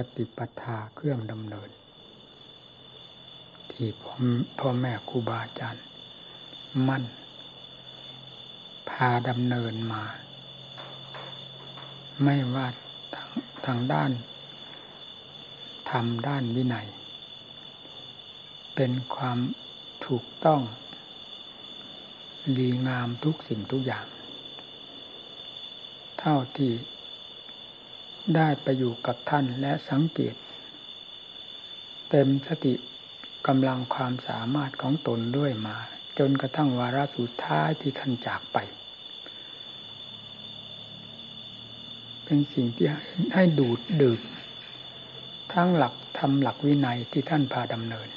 ปฏิปทาเครื่องดำเนิน ที่พ่อพ่อแม่ครูบาอาจารย์ มั่น พาดำเนินมา ไม่ว่าทางทางด้านทำด้านวินัย เป็นความถูกต้องดีงามทุกสิ่งทุกอย่าง เท่าที่ ได้ไปอยู่กับท่านและสังเกต เต็มสติกำลังความสามารถของตนด้วยมา จนกระทั่งวาระสุดท้ายที่ท่านจากไป เป็นสิ่งที่ให้ดูดดื่มทั้งหลักทำหลักวินัยที่ท่านพาดำเนิน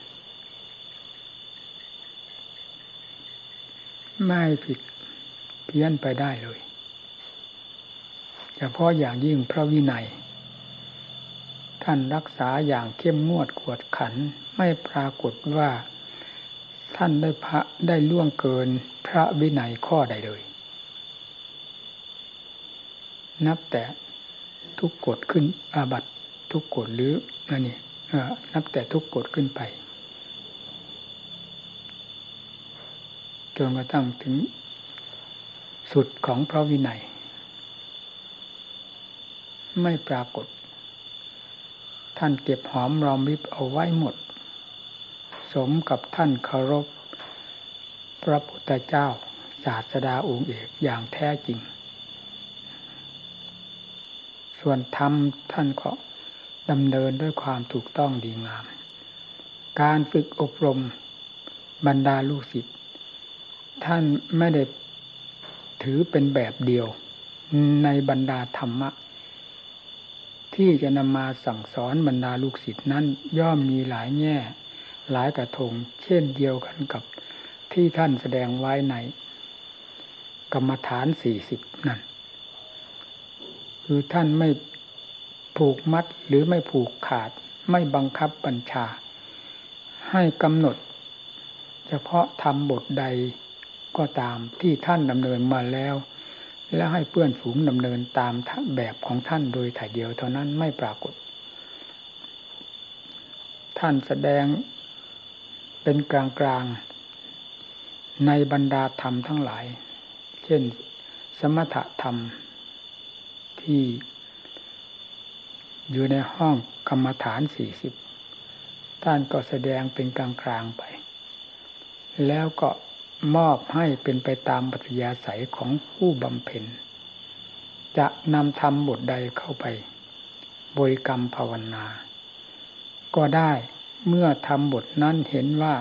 ไม่ผิดเพี้ยนไปได้เลย เฉพาะอย่างยิ่งพระวินัย ท่านรักษาอย่างเข้มงวดขวดขันไม่ปรากฏว่า ท่านได้พระได้ล่วงเกินพระวินัยข้อใดเลย นับแต่ทุกกฎขึ้นอาบัตทุกกฎหรืออันนี้นับแต่ทุกกฎขึ้นไปจนกระทั่งถึงสุดของพระวินัย ไม่ปรากฏ ท่านเก็บหอมรอมริบเอาไว้หมด สมกับท่านเคารพ พระพุทธเจ้าศาสดาองค์เอกอย่างแท้จริง ส่วนธรรมท่านก็ดำเนินด้วยความถูกต้องดีงาม การฝึกอบรมบรรดาลูกศิษย์ท่านไม่ได้ถือเป็นแบบเดียวในบรรดาธรรมะ ที่จะนำมาสั่งสอนบรรดาลูกศิษย์นั้น ย่อมมีหลายแง่ หลายกระทง เช่นเดียวกันกับที่ท่านแสดงไว้ในกรรมฐานสี่สิบนั่น คือท่านไม่ผูกมัดหรือไม่ผูกขาด ไม่บังคับบัญชา ให้กำหนด เฉพาะทำบทใดก็ตามที่ท่านดำเนินมาแล้ว แล้วให้เพื่อนฝูงดำเนินตามแบบของท่านโดยถ่ายเดียวเท่านั้นไม่ปรากฏ ท่านแสดงเป็นกลางกลางในบรรดาธรรมทั้งหลาย เช่น สมถะธรรมที่อยู่ในห้องกรรมฐานสี่สิบท่านก็แสดงเป็นกลางกลางไป แล้วก็ มอบให้เป็นไปตามปัจยาศัยของผู้บำเพ็ญ จะนำธรรมบทใดเข้าไป บริกรรมภาวนา ก็ได้เมื่อทำบทนั้นเห็นว่า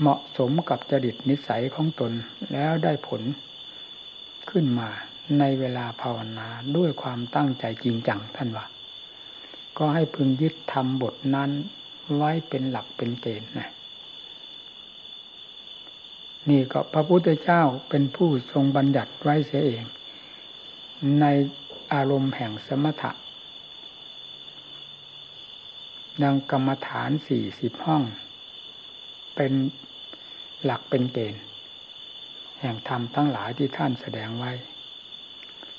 เหมาะสมกับจริตนิสัยของตนแล้วได้ผลขึ้นมาในเวลาภาวนาด้วยความตั้งใจจริงจังท่านว่า ก็ให้พึงยึดทำบทนั้นไว้เป็นหลักเป็นเกณฑ์นะ นี่ก็พระพุทธเจ้าเป็นผู้ทรงบัญญัติไว้เสียเอง ในอารมณ์แห่งสมถะดังกรรมฐานสี่สิบห้อง เป็นหลักเป็นเกณฑ์ แห่งธรรมทั้งหลายที่ท่านแสดงไว้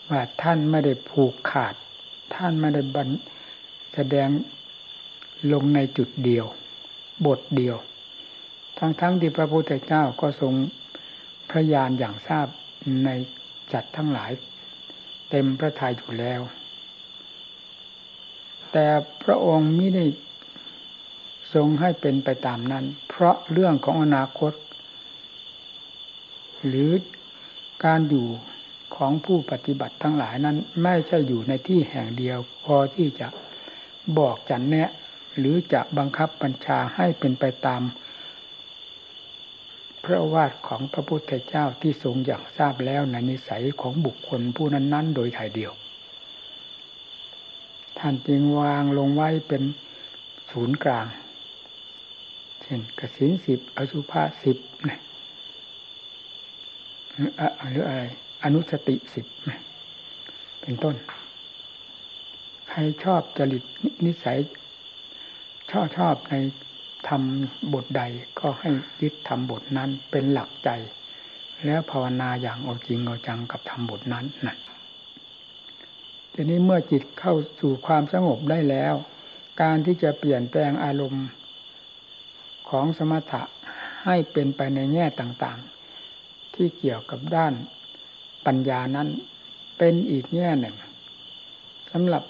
ว่าท่านไม่ได้ผูกขาด ท่านไม่ได้บันแสดงลงในจุดเดียว บทเดียว ทั้งๆทที่พระพุทธเจ้าก็ทรงพระญาณอย่างทราบในจัดทั้งหลาย เต็มพระทัยอยู่แล้ว แต่พระองค์ไม่ได้ทรงให้เป็นไปตามนั้น เพราะเรื่องของอนาคต หรือการอยู่ของผู้ปฏิบัติทั้งหลายนั้น ไม่ใช่อยู่ในที่แห่งเดียว พอที่จะบอกจันแนะ หรือจะบังคับบัญชาให้เป็นไปตาม ระวาทของพระพุทธเจ้าที่ทรงอย่างทราบแล้วในนิสัยของบุคคลผู้นั้น ๆ โดยถ่ายเดียว ท่านจึงวางลงไว้เป็นศูนย์กลาง เช่นกสินสิบอสุภาสิบนะหรืออะไรอนุสติสิบเป็นต้น ใครชอบจริตนิสัยชอบชอบใน ทำบทใดก็ให้ยึดทำบทนั้นเป็นหลักใจ แล้วภาวนาอย่างเอาจริงเอาจังกับทำบทนั้นนะทีนี้เมื่อจิตเข้าสู่ความสงบได้แล้ว การที่จะเปลี่ยนแปลงอารมณ์ของสมถะให้เป็นไปในแง่ต่างๆ ที่เกี่ยวกับด้านปัญญานั้นเป็นอีกแง่หนึ่งสำหรับ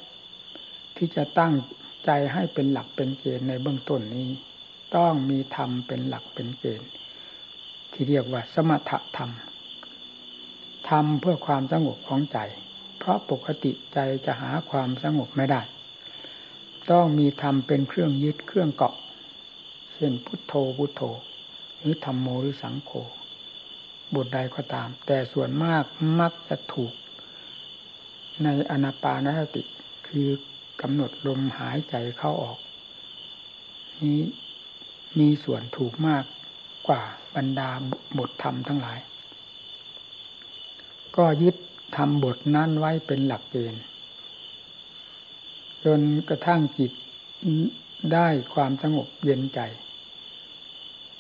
ที่จะตั้งใจให้เป็นหลักเป็นเกณฑ์ในเบื้องต้นนี้ ต้องมีธรรมเป็นหลักเป็นเกณฑ์ ที่เรียกว่าสมถะธรรมทำเพื่อความสงบของใจ เพราะปกติใจจะหาความสงบไม่ได้ ต้องมีธรรมเป็นเครื่องยึดเครื่องเกาะ เช่นพุทโธพุทโธ หรือธรรมโมหรือสังโฆบทใดก็ตาม แต่ส่วนมากมักจะถูก ในอนาปานสติคือกำหนดลมหายใจเข้าออก นี้ มีส่วนถูกมากกว่าบรรดาบทธรรมทั้งหลาย ก็ยึดทำบทนั้นไว้เป็นหลักเกณฑ์จนกระทั่งจิตได้ความสงบเย็นใจ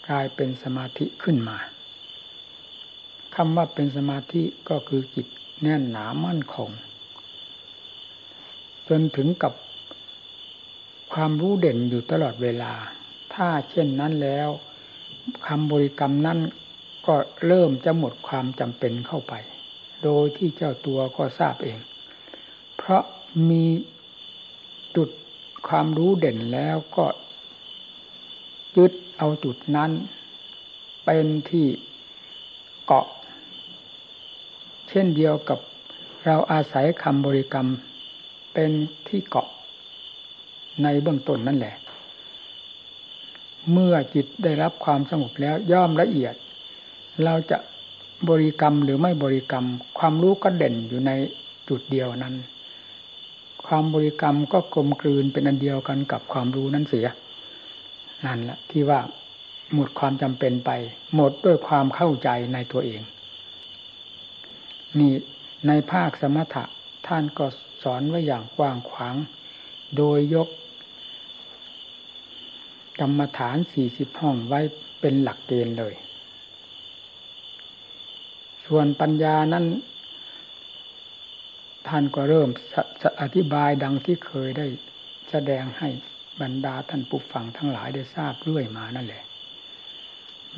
กลายเป็นสมาธิขึ้นมาคำว่าเป็นสมาธิก็คือจิตแน่นหนามั่นคง จนถึงกับความรู้เด่นอยู่ตลอดเวลา ถ้าเช่นนั้นแล้วคำบริกรรมนั้นก็เริ่มจะหมดความจำเป็นเข้าไป โดยที่เจ้าตัวก็ทราบเอง เพราะมีจุดความรู้เด่นแล้วก็ยึดเอาจุดนั้น เป็นที่เกาะ เช่นเดียวกับเราอาศัยคำบริกรรมเป็นที่เกาะในเบื้องต้นนั่นแหละ เมื่อจิตได้รับความสงบแล้วย่อมละเอียด เราจะบริกรรมหรือไม่บริกรรม ความรู้ก็เด่นอยู่ในจุดเดียวนั้น ความบริกรรมก็กลมกลืนเป็นอันเดียวกันกับความรู้นั้นเสียนั่นแหละที่ว่าหมดความจำเป็นไป หมดด้วยความเข้าใจในตัวเอง นี่ในภาคสมถะท่านก็สอนไว้อย่างกว้างขวาง โดยยก กรรมฐานสี่สิบห้องไว้เป็นหลักเกณฑ์เลย ส่วนปัญญานั้นท่านก็เริ่มอธิบายดังที่เคยได้แสดงให้บรรดาท่านผู้ฟังทั้งหลายได้ทราบเรื่อยมานั่นแหละ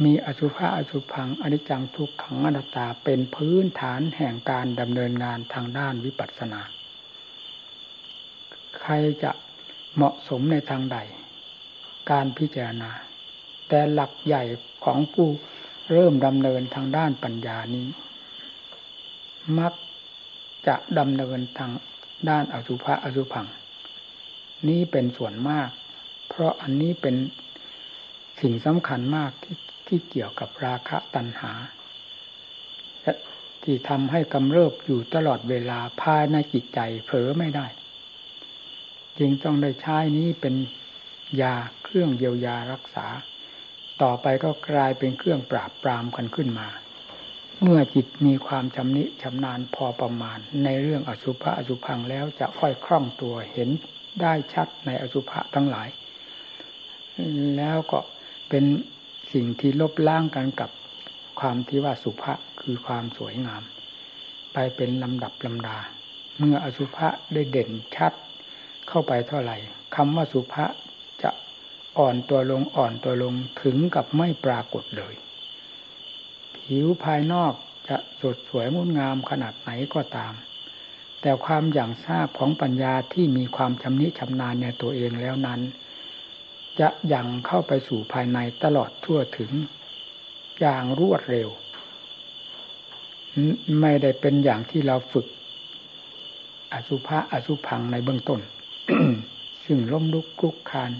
มีอสุภะอสุพังอนิจจังทุกขังอนัตตาเป็นพื้นฐานแห่งการดำเนินงานทางด้านวิปัสสนา ใครจะเหมาะสมในทางใด การพิจารณา แต่หลักใหญ่ของผู้เริ่มดำเนินทางด้านปัญญานี้ มักจะดำเนินทางด้านอสุภะอสุพัง นี้เป็นส่วนมาก เพราะอันนี้เป็นสิ่งสำคัญมากที่ที่เกี่ยวกับราคะตัณหาที่ทำให้กำเริบอยู่ตลอดเวลาภายในจิตใจเผลอไม่ได้ จึงต้องได้ใช้นี้เป็นยา เครื่องเยียวยารักษา ต่อไปก็กลายเป็นเครื่องปราบปรามกันขึ้นมา เมื่อจิตมีความชำนิชำนาญพอประมาณ ในเรื่องอสุภะอสุพังแล้วจะค่อยคล่องตัวเห็นได้ชัดในอสุภะทั้งหลาย แล้วก็เป็นสิ่งที่ลบล้างกันกับความที่ว่าสุภะคือความสวยงาม ไปเป็นลำดับลำดา เมื่ออสุภะได้เด่นชัด เข้าไปเท่าไหร่คำว่าสุภะ อ่อนตัวลงอ่อนตัวลงถึงกับไม่ปรากฏเลย ผิวภายนอกจะสดสวยงดงามขนาดไหนก็ตาม แต่ความอย่างทราบของปัญญาที่มีความชำนิชำนาญในตัวเองแล้วนั้น จะยังเข้าไปสู่ภายในตลอดทั่วถึง อย่างรวดเร็ว ไม่ได้เป็นอย่างที่เราฝึก อสุภะอสุพังในเบื้องต้นซึ่งล้มลุกคลุกคาน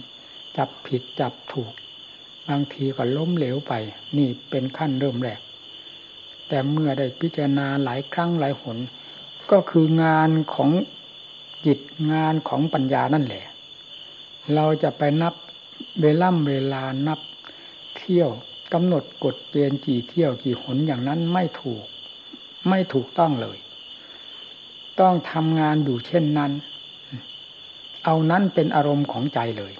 จับผิดจับถูก บางทีก็ล้มเหลวไป นี่เป็นขั้นเริ่มแรก แต่เมื่อได้พิจารณาหลายครั้งหลายหน ก็คืองานของจิตงานของปัญญานั่นแหละ เราจะไปนับเวล่ำเวลานับเที่ยวกำหนดกฎเกณฑ์กี่เที่ยวกี่หนอย่างนั้นไม่ถูก ไม่ถูกต้องเลย ต้องทำงานอยู่เช่นนั้น เอานั้นเป็นอารมณ์ของใจเลย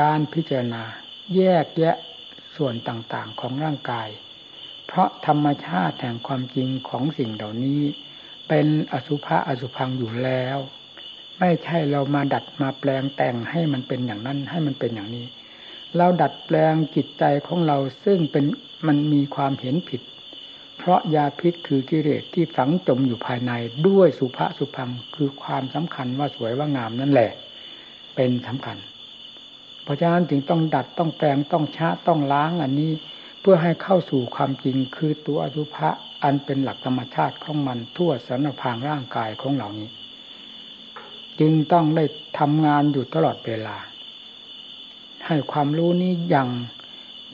การพิจารณา แยกแยะส่วนต่างๆของร่างกาย เพราะธรรมชาติแห่งความจริงของสิ่งเหล่านี้ เป็นอสุภะอสุพังอยู่แล้ว ไม่ใช่เรามาดัดมาแปลงแต่งให้มันเป็นอย่างนั้นให้มันเป็นอย่างนี้ เราดัดแปลงจิตใจของเราซึ่งเป็นมันมีความเห็นผิด เพราะยาพิษคือกิเลสที่ฝังจมอยู่ภายในด้วยสุภะสุพังคือความสำคัญว่าสวยว่างามนั่นแหละ เป็นสำคัญ เพราะฉะนั้นจึงต้องดัดต้องแปลงต้องชะต้องล้างอันนี้ เพื่อให้เข้าสู่ความจริงคือตัวอสุภะอันเป็นหลักธรรมชาติของมันทั่วสารพางร่างกายของเหล่านี้ จึงต้องได้ทำงานอยู่ตลอดเวลา ให้ความรู้นี้ยัง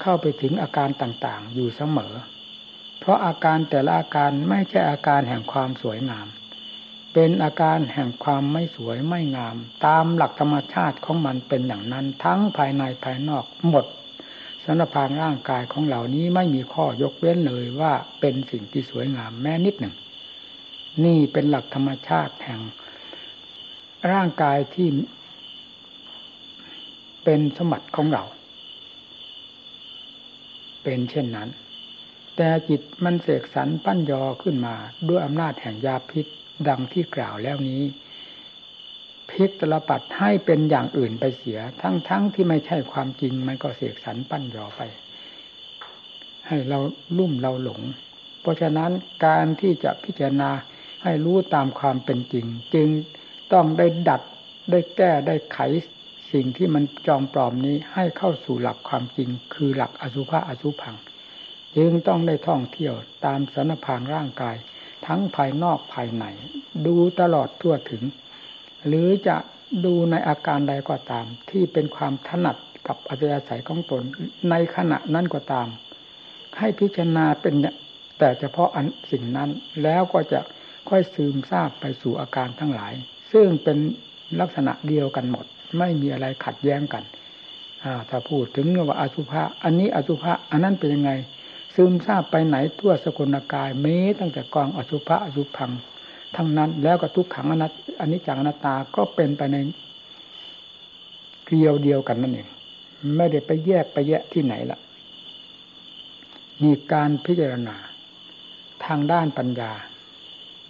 เข้าไปถึงอาการต่างๆ อยู่เสมอ เพราะอาการแต่ละอาการไม่ใช่อาการแห่งความสวยงาม เป็นอาการแห่งความไม่สวยไม่งาม ตามหลักธรรมชาติของมันเป็นอย่างนั้น ทั้งภายในภายนอกหมดสารพางร่างกายของเหล่านี้ไม่มีข้อยกเว้นเลยว่าเป็นสิ่งที่สวยงามแม้นิดหนึ่ง นี่เป็นหลักธรรมชาติแห่ง ร่างกายที่เป็นสมบัติของเรา เป็นเช่นนั้น แต่จิตมันเสกสรรปั้นยอขึ้นมาด้วยอำนาจแห่งยาพิษ ดังที่กล่าวแล้วนี้พิกตลปัดให้เป็นอย่างอื่นไปเสีย ทั้งๆทที่ไม่ใช่ความจริงมันก็เสกสรรปั้นยอไป ให้เราลุ่มเราหลง เพราะฉะนั้นการที่จะพิจารณาให้รู้ตามความเป็นจริง จึงต้องได้ดัดได้แก้ได้ไขสิ่งที่มันจอมปลอมนี้ให้เข้าสู่หลักความจริง คือหลักอสุภะอสุพัง จึงต้องได้ท่องเที่ยวตามสนพางร่างกาย ทั้งภายนอกภายใน ดูตลอดทั่วถึง หรือจะดูในอาการใดก็ตาม ที่เป็นความถนัดกับอัจฉริยของตน ในขณะนั้นก็ตาม ให้พิจารณาเป็นแต่เฉพาะอันสิ่งนั้นแล้วก็จะค่อยซึมซาบไปสู่อาการทั้งหลาย ซึ่งเป็นลักษณะเดียวกันหมด ไม่มีอะไรขัดแย้งกันถ้าพูดถึงว่าอาสุภะอันนี้อสุภะอันนั้นเป็นยังไง ซึมซาบไปไหนทั่วสกุลกายเม้ตั้งแต่กองอสุภะอสุพัง ทั้งนั้น แล้วก็ทุกขังอนัตอันนี้จังอนัตตาก็เป็นไปในเกลียวเดียวกันนั่นเองไม่ได้ไปแยกไปแยะที่ไหนละมีการพิจารณา ทางด้านปัญญา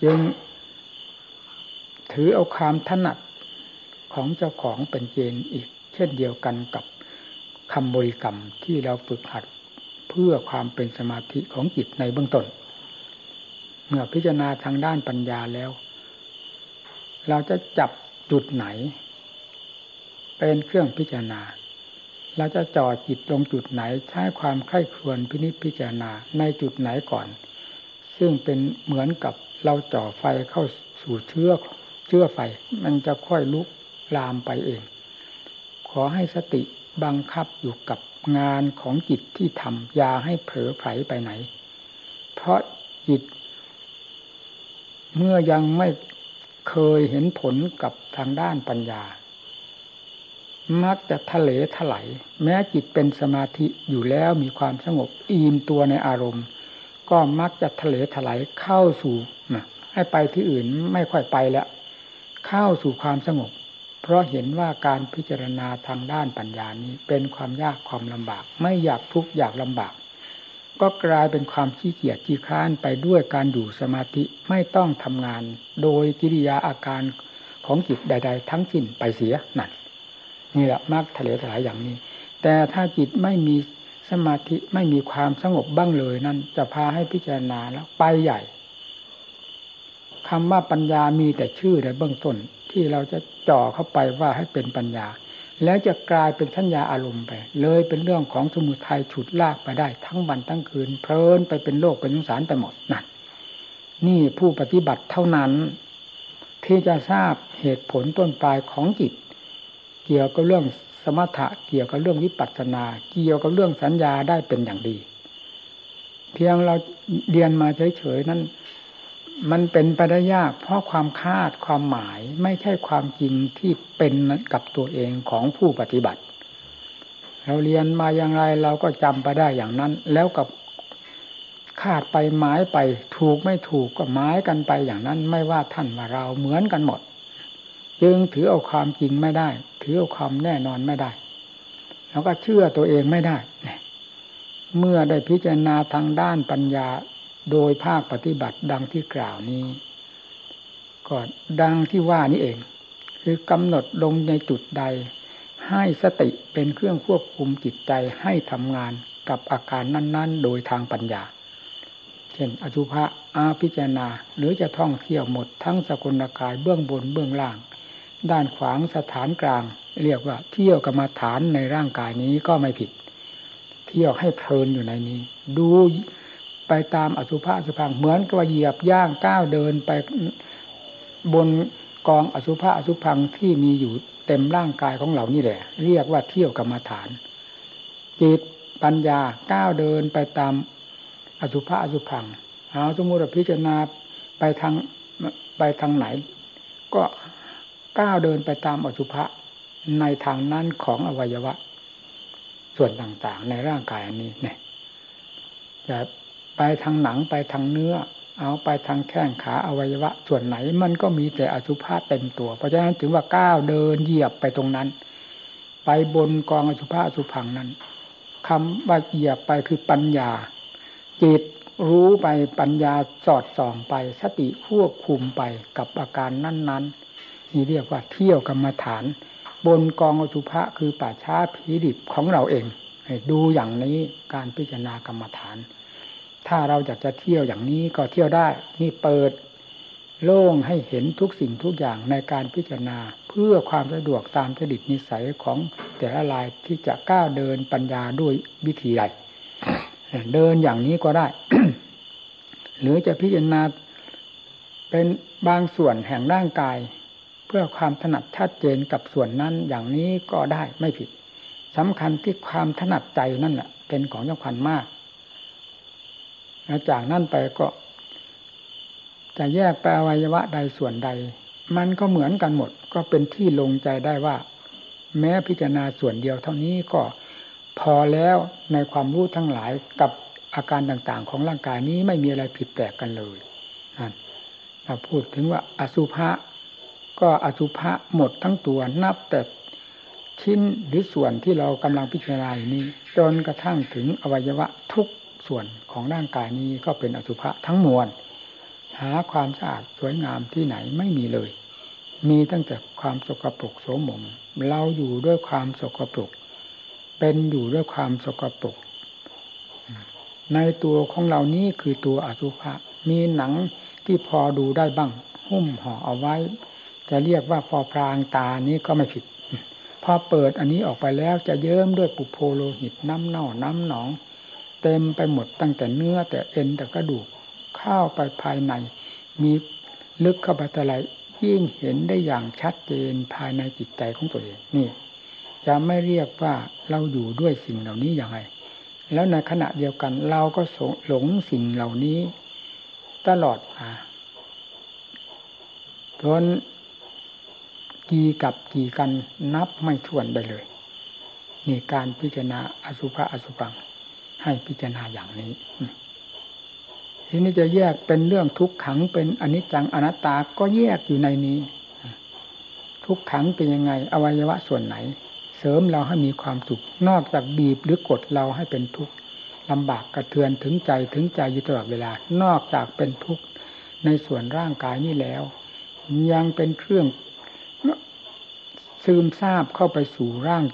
ยังถือเอาความถนัดของเจ้าของเป็นเกณฑ์อีก เช่นเดียวกันกับคำบริกรรมที่เราฝึกหัด เพื่อความเป็นสมาธิของจิตในเบื้องต้น เมื่อพิจารณาทางด้านปัญญาแล้ว เราจะจับจุดไหน เป็นเครื่องพิจารณา เราจะจ่อจิตตรงจุดไหนใช้ความไข้ควรพินิจพิจารณาในจุดไหนก่อน ซึ่งเป็นเหมือนกับเราจ่อไฟเข้าสู่เชื้อเชื้อไฟ มันจะค่อยลุกลามไปเอง ขอให้สติ บังคับอยู่กับงานของจิตที่ทำอย่าให้เผลอไผลไปไหน เพราะจิต เมื่อยังไม่เคยเห็นผลกับทางด้านปัญญา มักจะทะเลถลายแม้จิตเป็นสมาธิอยู่แล้วมีความสงบอิ่มตัวในอารมณ์ ก็มักจะทะเลถลายเข้าสู่ให้ไปที่อื่นไม่ค่อยไปแล้ว เข้าสู่ความสงบ เพราะเห็นว่าการพิจารณาทางด้านปัญญานี้เป็นความยากความลำบาก ไม่อยากทุกข์อยากลำบาก ก็กลายเป็นความขี้เกียจขี้ค้านไปด้วยการอยู่สมาธิไม่ต้องทำงาน โดยกิริยาอาการของจิตใด ๆ ทั้งสิ้นไปเสียนั่นนี่แหละมากทะเลถลายอย่างนี้ แต่ถ้าจิตไม่มีสมาธิไม่มีความสงบบ้างเลยนั่นจะพาให้พิจารณาแล้วไปใหญ่คำว่าปัญญามีแต่ชื่อในเบื้องต้น ที่เราจะจ่อเข้าไปว่าให้เป็นปัญญา แล้วจะกลายเป็นสัญญาอารมณ์ไป เลยเป็นเรื่องของสมุทัยฉุดลากไปได้ทั้งวันทั้งคืน เพลินไปเป็นโลกเป็นสงสารไปหมดนั่นนี่ผู้ปฏิบัติเท่านั้น ที่จะทราบเหตุผลต้นปลายของจิต เกี่ยวกับเรื่องสมถะเกี่ยวกับเรื่องวิปัสสนา เกี่ยวกับเรื่องสัญญาได้เป็นอย่างดี เพียงเราเรียนมาเฉยๆนั้น มันเป็นไปได้ยาก เพราะความคาดความหมายไม่ใช่ความจริงที่เป็นกับตัวเองของผู้ปฏิบัติ เราเรียนมาอย่างไรเราก็จำไปได้อย่างนั้น แล้วกับคาดไปหมายไปถูกไม่ถูกก็หมายกันไปอย่างนั้น ไม่ว่าท่านว่าเราเหมือนกันหมด จึงถือเอาความจริงไม่ได้ ถือเอาความแน่นอนไม่ได้ แล้วก็เชื่อตัวเองไม่ได้เมื่อได้พิจารณาทางด้านปัญญา โดยภาคปฏิบัติดังที่กล่าวนี้ก่อนดังที่ว่านี้เอง คือกำหนดลงในจุดใด ให้สติเป็นเครื่องควบคุมจิตใจให้ทำงานกับอาการนั้น ๆ โดยทางปัญญา เช่นอสุภะอาพิจารณาหรือจะท่องเที่ยวหมดทั้งสกุลกายเบื้องบนเบื้องล่าง ด้านขวางสถานกลาง เรียกว่าเที่ยวกรรมฐานในร่างกายนี้ก็ไม่ผิด เที่ยวให้เพลินอยู่ในนี้ ดู ไปตามอสุภะอสุพังเหมือนกับเหยียบย่างก้าวเดินไปบนกองอสุภะอสุพังที่มีอยู่เต็มร่างกายของเรานี่แหละ เรียกว่าเที่ยวกรรมฐาน จิตปัญญาก้าวเดินไปตามอสุภะอสุพังเอาสมมติพิจารณาไปทางไปทางไหน ก็ก้าวเดินไปตามอสุภะในทางนั้นของอวัยวะ ส่วนต่างๆ ในร่างกายอันนี้เนี่ยจะ ไปทางหนังไปทางเนื้อ เอาไปทางแข้งขาอวัยวะ ส่วนไหนมันก็มีแต่อสุภะเต็มตัว เพราะฉะนั้นถึงว่าก้าวเดินเหยียบไปตรงนั้น ไปบนกองอสุภะอสุพังนั้นคำว่าเหยียบไปคือปัญญา จิตรู้ไปปัญญาสอดส่องไปสติควบคุมไปกับอาการนั้นๆนี่เรียกว่าเที่ยวกรรมฐาน บนกองอสุภะคือป่าช้าผีดิบของเราเองดูอย่างนี้การพิจารณากรรมฐาน ถ้าเราอยากจะเที่ยวอย่างนี้ก็เที่ยวได้ นี่เปิด โล่งให้เห็นทุกสิ่งทุกอย่างในการพิจารณา เพื่อความสะดวกตามจดิตนิสัยของแต่ละลายที่จะก้าวเดินปัญญาด้วยวิธีใดเดินอย่างนี้ก็ได้ หรือจะพิจารณาเป็นบางส่วนแห่งร่างกาย เพื่อความถนัดชัดเจนกับส่วนนั้นอย่างนี้ก็ได้ไม่ผิดสำคัญที่ความถนัดใจนั่นแหละเป็นของสำคัญมาก แล้วจากนั้นไปก็ จะแยกไปอวัยวะใดส่วนใด มันก็เหมือนกันหมด ก็เป็นที่ลงใจได้ว่า แม้พิจารณาส่วนเดียวเท่านี้ก็พอแล้วในความรู้ทั้งหลายกับอาการต่างๆ ของร่างกายนี้ไม่มีอะไรผิดแปลกกันเลยเราพูดถึงว่าอสุภะก็อสุภะหมดทั้งตัวนับแต่ชิ้นหรือส่วนที่เรากำลังพิจารณาอยู่นี้ จนกระทั่งถึงอวัยวะทุก ส่วนของร่างกายนี้ก็เป็นอสุภะทั้งมวล หาความสะอาดสวยงามที่ไหนไม่มีเลย มีตั้งแต่ความสกปรกโสมม เราอยู่ด้วยความสกปรก เป็นอยู่ด้วยความสกปรก ในตัวของเรานี้คือตัวอสุภะ มีหนังที่พอดูได้บ้าง หุ้มห่อเอาไว้ จะเรียกว่าพอพรางตานี้ก็ไม่ผิด พอเปิดอันนี้ออกไปแล้วจะเยิ้มด้วยปุโพโลหิตน้ำเน่าน้ำหนอง เต็มไปหมดตั้งแต่เนื้อแต่เอ็นแต่กระดูกเข้าไปภายใน มีลึกเข้าไปแต่ไรยิ่งเห็นได้อย่างชัดเจนภายในจิตใจของตัวเองนี่ จะไม่เรียกว่าเราอยู่ด้วยสิ่งเหล่านี้อย่างไรแล้วในขณะเดียวกันเราก็หลงสิ่งเหล่านี้ ตลอดมาจนกี่กับกี่กันนับไม่ถ้วนได้เลย นี่การพิจารณาอสุภะอสุปัง ให้พิจารณาอย่างนี้ ทีนี้จะแยกเป็นเรื่องทุกขังเป็นอนิจจังอนัตตาก็แยกอยู่ในนี้ ทุกขังเป็นยังไง อวัยวะส่วนไหน เสริมเราให้มีความสุข นอกจากบีบหรือกดเราให้เป็นทุกข์ลำบากกระเทือนถึงใจถึงใจอยู่ตลอดเวลา นอกจากเป็นทุกข์ในส่วนร่างกายนี้แล้ว ยังเป็นเครื่อง ซึมซาบเข้าไปสู่ร่าง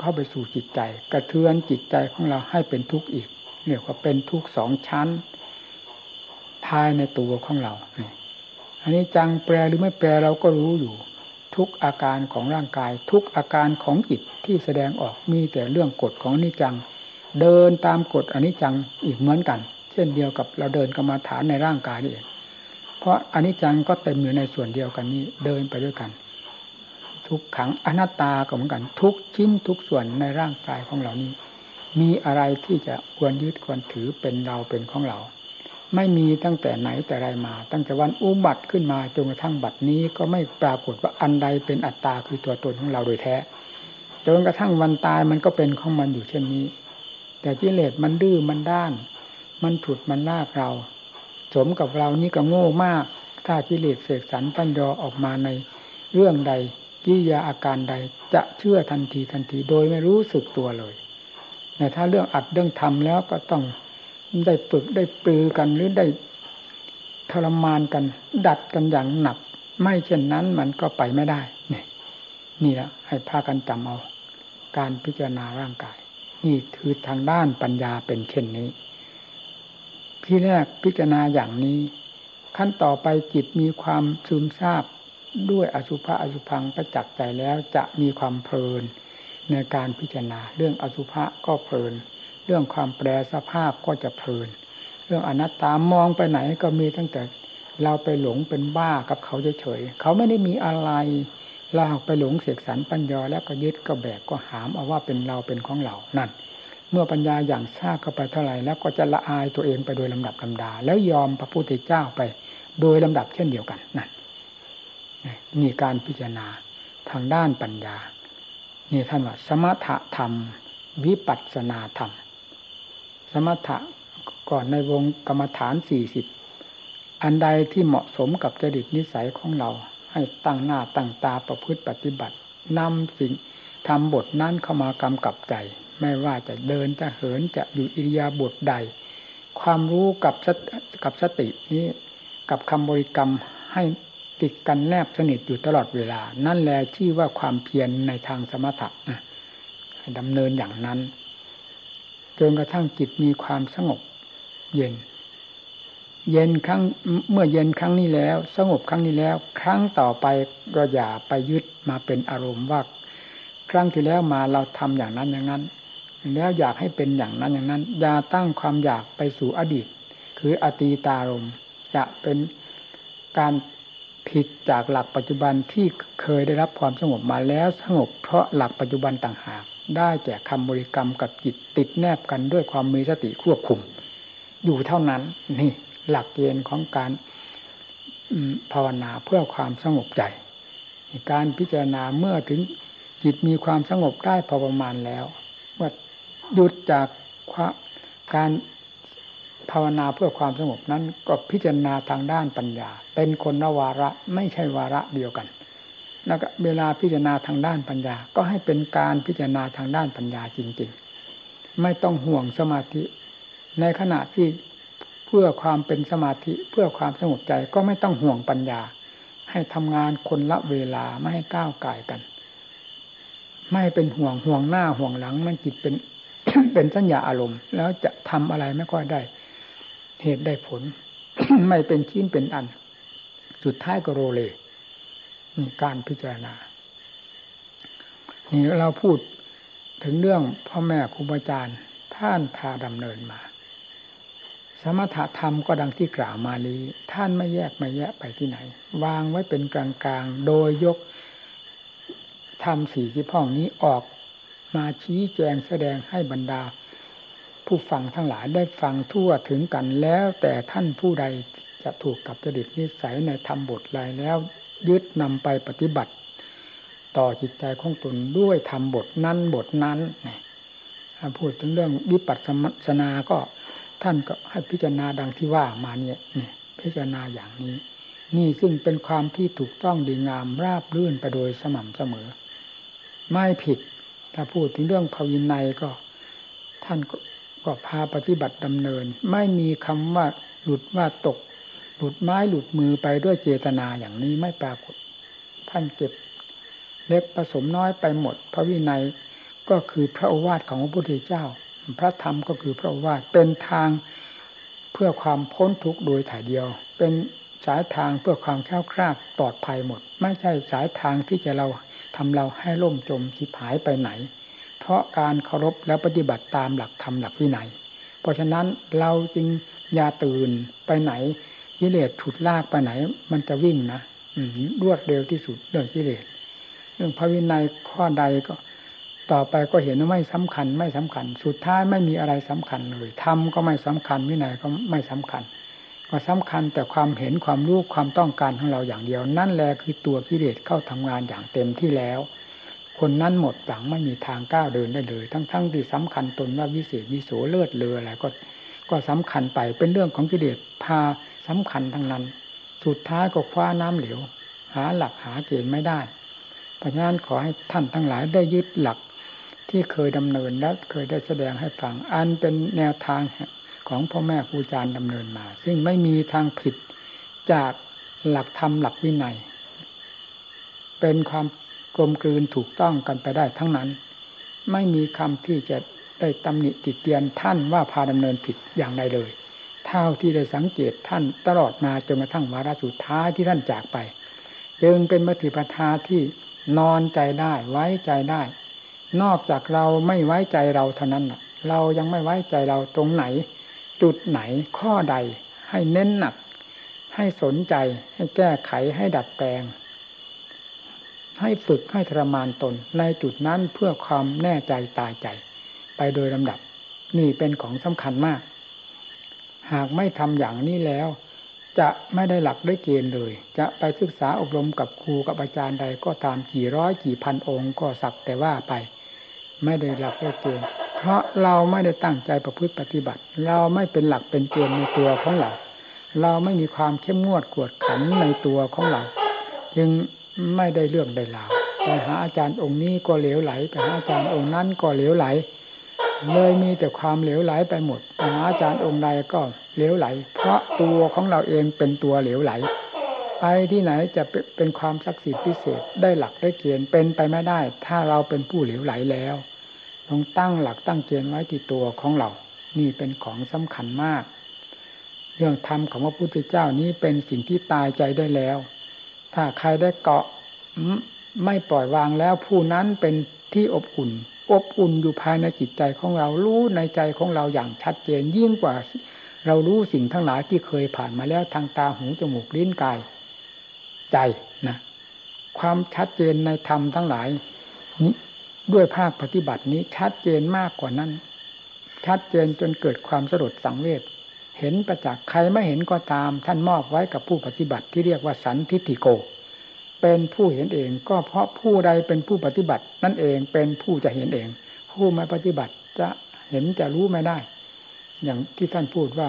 เข้าไปสู่จิตใจ กระเทือนจิตใจของเราให้เป็นทุกข์อีกเรียกว่าเป็นทุกข์สองชั้น ภายในตัวของเราอันนี้จังแปลหรือไม่แปลเราก็รู้อยู่ ทุกอาการของร่างกาย ทุกอาการของจิตที่แสดงออกมีแต่เรื่องกฎของอนิจัง เดินตามกฎอนิจจังอีกเหมือนกัน เช่นเดียวกับเราเดินกรรมาฐานในร่างกายนี่เองเพราะอนิจจังก็เต็มอยู่ในส่วนเดียวกันนี้เดินไปด้วยกัน ทุกขังอนัตตาก็เหมือนกัน ทุกชิ้นทุกส่วนในร่างกายของเรานี้ มีอะไรที่จะควรยึดควรถือเป็นเราเป็นของเรา ไม่มีตั้งแต่ไหนแต่ไรมา ตั้งแต่วันอุบัติขึ้นมาจนกระทั่งบัดนี้ก็ไม่ปรากฏว่าอันใดเป็นอัตตาคือตัวตนของเราโดยแท้จนกระทั่งวันตายมันก็เป็นของมันอยู่เช่นนี้ แต่กิเลสมันดื้อมันด้าน มันถุดมันลากเรา สมกับเรานี่ก็โง่มาก ถ้ากิเลสเสกสรรปัญญาออกมาในเรื่องใด กิริยาอาการใดจะเชื่อทันทีทันทีโดยไม่รู้สึกตัวเลยแต่ถ้าเรื่องอัดเรื่องทำแล้วก็ต้องได้ฝึกได้ปลือกันหรือได้ทรมานกัน ดัดกันอย่างหนัก ไม่เช่นนั้นมันก็ไปไม่ได้ นี่นี่แหละให้พากันจำเอา การพิจารณาร่างกาย นี่คือทางด้านปัญญาเป็นเช่นนี้ที่แรกพิจารณาอย่างนี้ ขั้นต่อไปจิตมีความซึมซาบ ด้วยอสุภะอสุพังประจักษ์ใจแล้วจะมีความเพลินในการพิจารณา เรื่องอสุภะก็เพลิน เรื่องความแปรสภาพก็จะเพลิน เรื่องอนัตตามองไปไหนก็มีตั้งแต่เราไปหลงเป็นบ้ากับเขาเฉยๆเขาไม่ได้มีอะไร เราไปหลงเสกสรรปัญญาแล้วก็ยึดก็แบกก็หามเอาว่าเป็นเราเป็นของเรานั่น เมื่อปัญญาอย่างทราบเข้าไปเท่าไหร่แล้วก็จะละอายตัวเองไปโดยลำดับลาดา แล้วยอมพระพุทธเจ้าไปโดยลำดับเช่นเดียวกันนั่น นี่การพิจารณาทางด้านปัญญา นี่ท่านว่า สมถะธรรม วิปัสสนาธรรม สมถะก่อนในวงกรรมฐานสี่สิบอันใดที่เหมาะสมกับจริตนิสัยของเรา ให้ตั้งหน้าตั้งตาประพฤติปฏิบัตินำสิ่งทำบทนั้นเข้ามากำกับใจ ไม่ว่าจะเดินจะเหินจะอยู่อิริยาบถใด ความรู้กับกับสตินี้กับคำบริกรรมให้ ติดกันแนบสนิทอยู่ตลอดเวลา นั่นแหละที่ว่าความเพียรในทางสมถะดำเนินอย่างนั้น จนกระทั่งจิตมีความสงบ เย็น เย็นครั้งเมื่อเย็นครั้งนี้แล้ว สงบครั้งนี้แล้ว ครั้งต่อไปก็อย่าไปยึดมาเป็นอารมณ์ว่า ครั้งที่แล้วมาเราทำอย่างนั้นอย่างนั้น แล้วอยากให้เป็นอย่างนั้นอย่างนั้นอย่าตั้งความอยากไปสู่อดีต คืออตีตารมจะเป็นการ ผิดจากหลักปัจจุบันที่เคยได้รับความสงบมาแล้วสงบเพราะหลักปัจจุบันต่างหาก ได้แก่คำบริกรรมกับจิตติดแนบกันด้วยความมีสติควบคุม อยู่เท่านั้นนี่หลักเกณฑ์ของการภาวนาเพื่อความสงบใจ การพิจารณาเมื่อถึงจิตมีความสงบได้พอประมาณแล้วว่าหยุดจากการ ภาวนาเพื่อความสงบนั้นก็พิจารณาทางด้านปัญญา เป็นคนละวาระไม่ใช่วาระเดียวกัน แล้วก็เวลาพิจารณาทางด้านปัญญา ก็ให้เป็นการพิจารณาทางด้านปัญญาจริง ๆ ไม่ต้องห่วงสมาธิ ในขณะที่เพื่อความเป็นสมาธิเพื่อความสงบใจก็ไม่ต้องห่วงปัญญา ให้ทำงานคนละเวลาไม่ให้ก้าวไก่กัน ไม่เป็นห่วงห่วงหน้าห่วงหลังมันจิตเป็นเป็นสัญญาอารมณ์ แล้วจะทำอะไรไม่ค่อยได้ เหตุได้ผล ไม่เป็นชิ้นเป็นอัน สุดท้ายก็โรเลนี่การพิจารณา นี่เราพูดถึงเรื่องพ่อแม่ครูบาอาจารย์ท่านพาดำเนินมา สมถะธรรมก็ดังที่กล่าวมานี้ ท่านไม่แยกไม่แยะไปที่ไหน วางไว้เป็นกลางๆ โดยยกธรรมสี่ที่พ่องนี้ออกมาชี้แจงแสดงให้บรรดา ผู้ฟังทั้งหลายได้ฟังทั่วถึงกันแล้ว แต่ท่านผู้ใดจะถูกกับจริตนิสัยในธรรมบทใดแล้ว ยึดนำไปปฏิบัติ ต่อจิตใจของตนด้วยธรรมบทนั้นบทนั้นถ้าพูดถึงเรื่องวิปัสสนา ก็ท่านก็ให้พิจารณาดังที่ว่ามาเนี่ยเนี่ย พิจารณาอย่างนี้ นี่ซึ่งเป็นความที่ถูกต้องดีงามราบรื่นไปโดยสม่ำเสมอ ไม่ผิด ถ้าพูดถึงเรื่องภาวินัยก็ ท่านก็ ก็พาปฏิบัติดำเนิน ไม่มีคำว่าหลุดว่าตก หลุดไม้หลุดมือไปด้วยเจตนาอย่างนี้ไม่ปรากฏ ท่านเก็บเล็กผสมน้อยไปหมด พระวินัยก็คือพระโอวาทของพระพุทธเจ้า พระธรรมก็คือพระโอวาทเป็นทางเพื่อความพ้นทุกข์โดยถ่ายเดียว เป็นสายทางเพื่อความแข็งคลาดปลอดภัยหมด ไม่ใช่สายทางที่จะเราทำเราให้ล่มจมทิพหายไปไหน เพราะการเคารพและปฏิบัติตามหลักธรรมหลักวินัย เพราะฉะนั้นเราจึงอย่าตื่นไปไหนกิเลสฉุดลากไปไหน มันจะวิ่งนะรวดเร็วที่สุดเรื่องกิเลสเรื่องพระวินัยข้อใดก็ ต่อไปก็เห็นว่าไม่สำคัญ ไม่สำคัญ สุดท้ายไม่มีอะไรสำคัญเลยธรรมก็ไม่สำคัญวินัยก็ไม่สำคัญ ก็สำคัญแต่ความเห็นความรู้ความต้องการของเราอย่างเดียว นั่นแหละคือตัวกิเลสเข้าทำงานอย่างเต็มที่แล้ว คนนั้นหมดหวังไม่มีทางก้าวเดินได้เลย ทั้งๆทที่สำคัญตนว่าวิเศษวิโสเลิศเลืออะไรก็ก็สำคัญไปเป็นเรื่องของกิเลสพาสำคัญทั้งนั้น สุดท้ายก็คว้าน้ำเหลว หาหลักหาเกณฑ์ไม่ได้ เพราะฉะนั้นขอให้ท่านทั้งหลายได้ยึดหลักที่เคยดำเนินและเคยได้แสดงให้ฟังอันเป็นแนวทางของพ่อแม่ครูอาจารย์ดำเนินมา ซึ่งไม่มีทางผิดจากหลักธรรมหลักวินัย เป็นความ กลมกลืนถูกต้องกันไปได้ทั้งนั้น ไม่มีคำที่จะได้ตำหนิติเตียนท่านว่าพาดำเนินผิดอย่างใดเลย เท่าที่ได้สังเกตท่านตลอดมาจนกระทั่งวาระสุดท้ายที่ท่านจากไป จึงเป็นมติปทาที่นอนใจได้ไว้ใจได้ นอกจากเราไม่ไว้ใจเราเท่านั้นเรายังไม่ไว้ใจเราตรงไหน จุดไหนข้อใดให้เน้นหนัก ให้สนใจให้แก้ไขให้ดัดแปลง ให้ฝึกให้ทรมานตนในจุดนั้นเพื่อความแน่ใจตายใจ ไปโดยลำดับ นี่เป็นของสำคัญมาก หากไม่ทำอย่างนี้แล้ว จะไม่ได้หลักได้เกณฑ์เลย จะไปศึกษาอบรมกับครูกับอาจารย์ใดก็ตามกี่ร้อยกี่พันองค์ก็สักแต่ว่าไป ไม่ได้หลักได้เกณฑ์เพราะเราไม่ได้ตั้งใจประพฤติปฏิบัติ เราไม่เป็นหลักเป็นเกณฑ์ในตัวของเรา เราไม่มีความเข้มงวดกวดขันในตัวของเรา จึง ไม่ได้เรื่องได้ราวไปหาอาจารย์องค์นี้ก็เหลวไหลไปหาอาจารย์องค์นั้นก็เหลวไหล เลยมีแต่ความเหลวไหลไปหมดไปหาอาจารย์องค์ใดก็เหลวไหล เพราะตัวของเราเองเป็นตัวเหลวไหล ไปที่ไหนจะเป็นความศักดิ์สิทธิ์พิเศษได้หลักได้เกณฑ์เป็นไปไม่ได้ ถ้าเราเป็นผู้เหลวไหลแล้วต้องตั้งหลักตั้งเกณฑ์ไว้ที่ตัวของเรา นี่เป็นของสำคัญมาก เรื่องธรรมของพระพุทธเจ้านี้เป็นสิ่งที่ตายใจได้แล้ว ถ้าใครได้เกาะไม่ปล่อยวางแล้วผู้นั้นเป็นที่อบอุ่น อบอุ่นอยู่ภายในจิตใจของเรารู้ในใจของเราอย่างชัดเจนยิ่งกว่า เรารู้สิ่งทั้งหลายที่เคยผ่านมาแล้วทางตาหูจมูกลิ้นกาย ใจนะความชัดเจนในธรรมทั้งหลายนี้ด้วยภาคปฏิบัตินี้ชัดเจนมากกว่านั้น ชัดเจนจนเกิดความสลดสังเวช เห็นประจักษ์ใครไม่เห็นก็ตาม ท่านมอบไว้กับผู้ปฏิบัติที่เรียกว่าสันทิฏฐิโก เป็นผู้เห็นเองก็เพราะผู้ใดเป็นผู้ปฏิบัติ นั่นเองเป็นผู้จะเห็นเอง ผู้ไม่ปฏิบัติจะเห็นจะรู้ไม่ได้ อย่างที่ท่านพูดว่า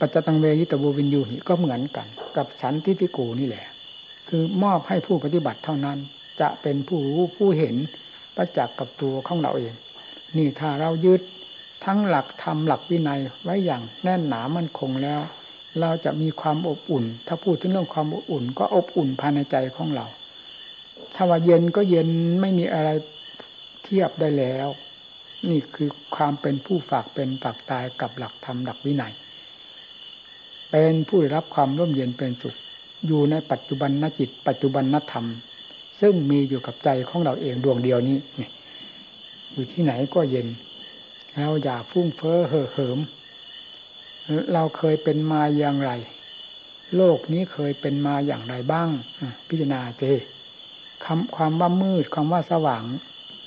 ปัจจตังเวยิตบูวินยูหิก็เหมือนกัน กับสันทิฏฐิโกนี่แหละ คือมอบให้ผู้ปฏิบัติเท่านั้น จะเป็นผู้รู้ผู้เห็นประจักษ์กับตัวของเราเอง นี่ถ้าเรายึด ทั้งหลักธรรมหลักวินัยไว้อย่างแน่นหนามั่นคงแล้ว เราจะมีความอบอุ่น ถ้าพูดถึงเรื่องความอบอุ่น ก็อบอุ่นภายในใจของเรา ถ้าว่าเย็นก็เย็นไม่มีอะไรเทียบได้แล้ว นี่คือความเป็นผู้ฝากเป็นฝากตายกับหลักธรรมหลักวินัย เป็นผู้ได้รับความร่มเย็นเป็นสุขอยู่ในปัจจุบันนจิต ปัจจุบันนธรรม ซึ่งมีอยู่กับใจของเราเองดวงเดียวนี้อยู่ที่ไหนก็เย็น เราอย่าฟุ้งเฟ้อเห่อเหิม เราเคยเป็นมาอย่างไร โลกนี้เคยเป็นมาอย่างไรบ้าง พิจารณาเจคำความว่ามืดความว่าสว่าง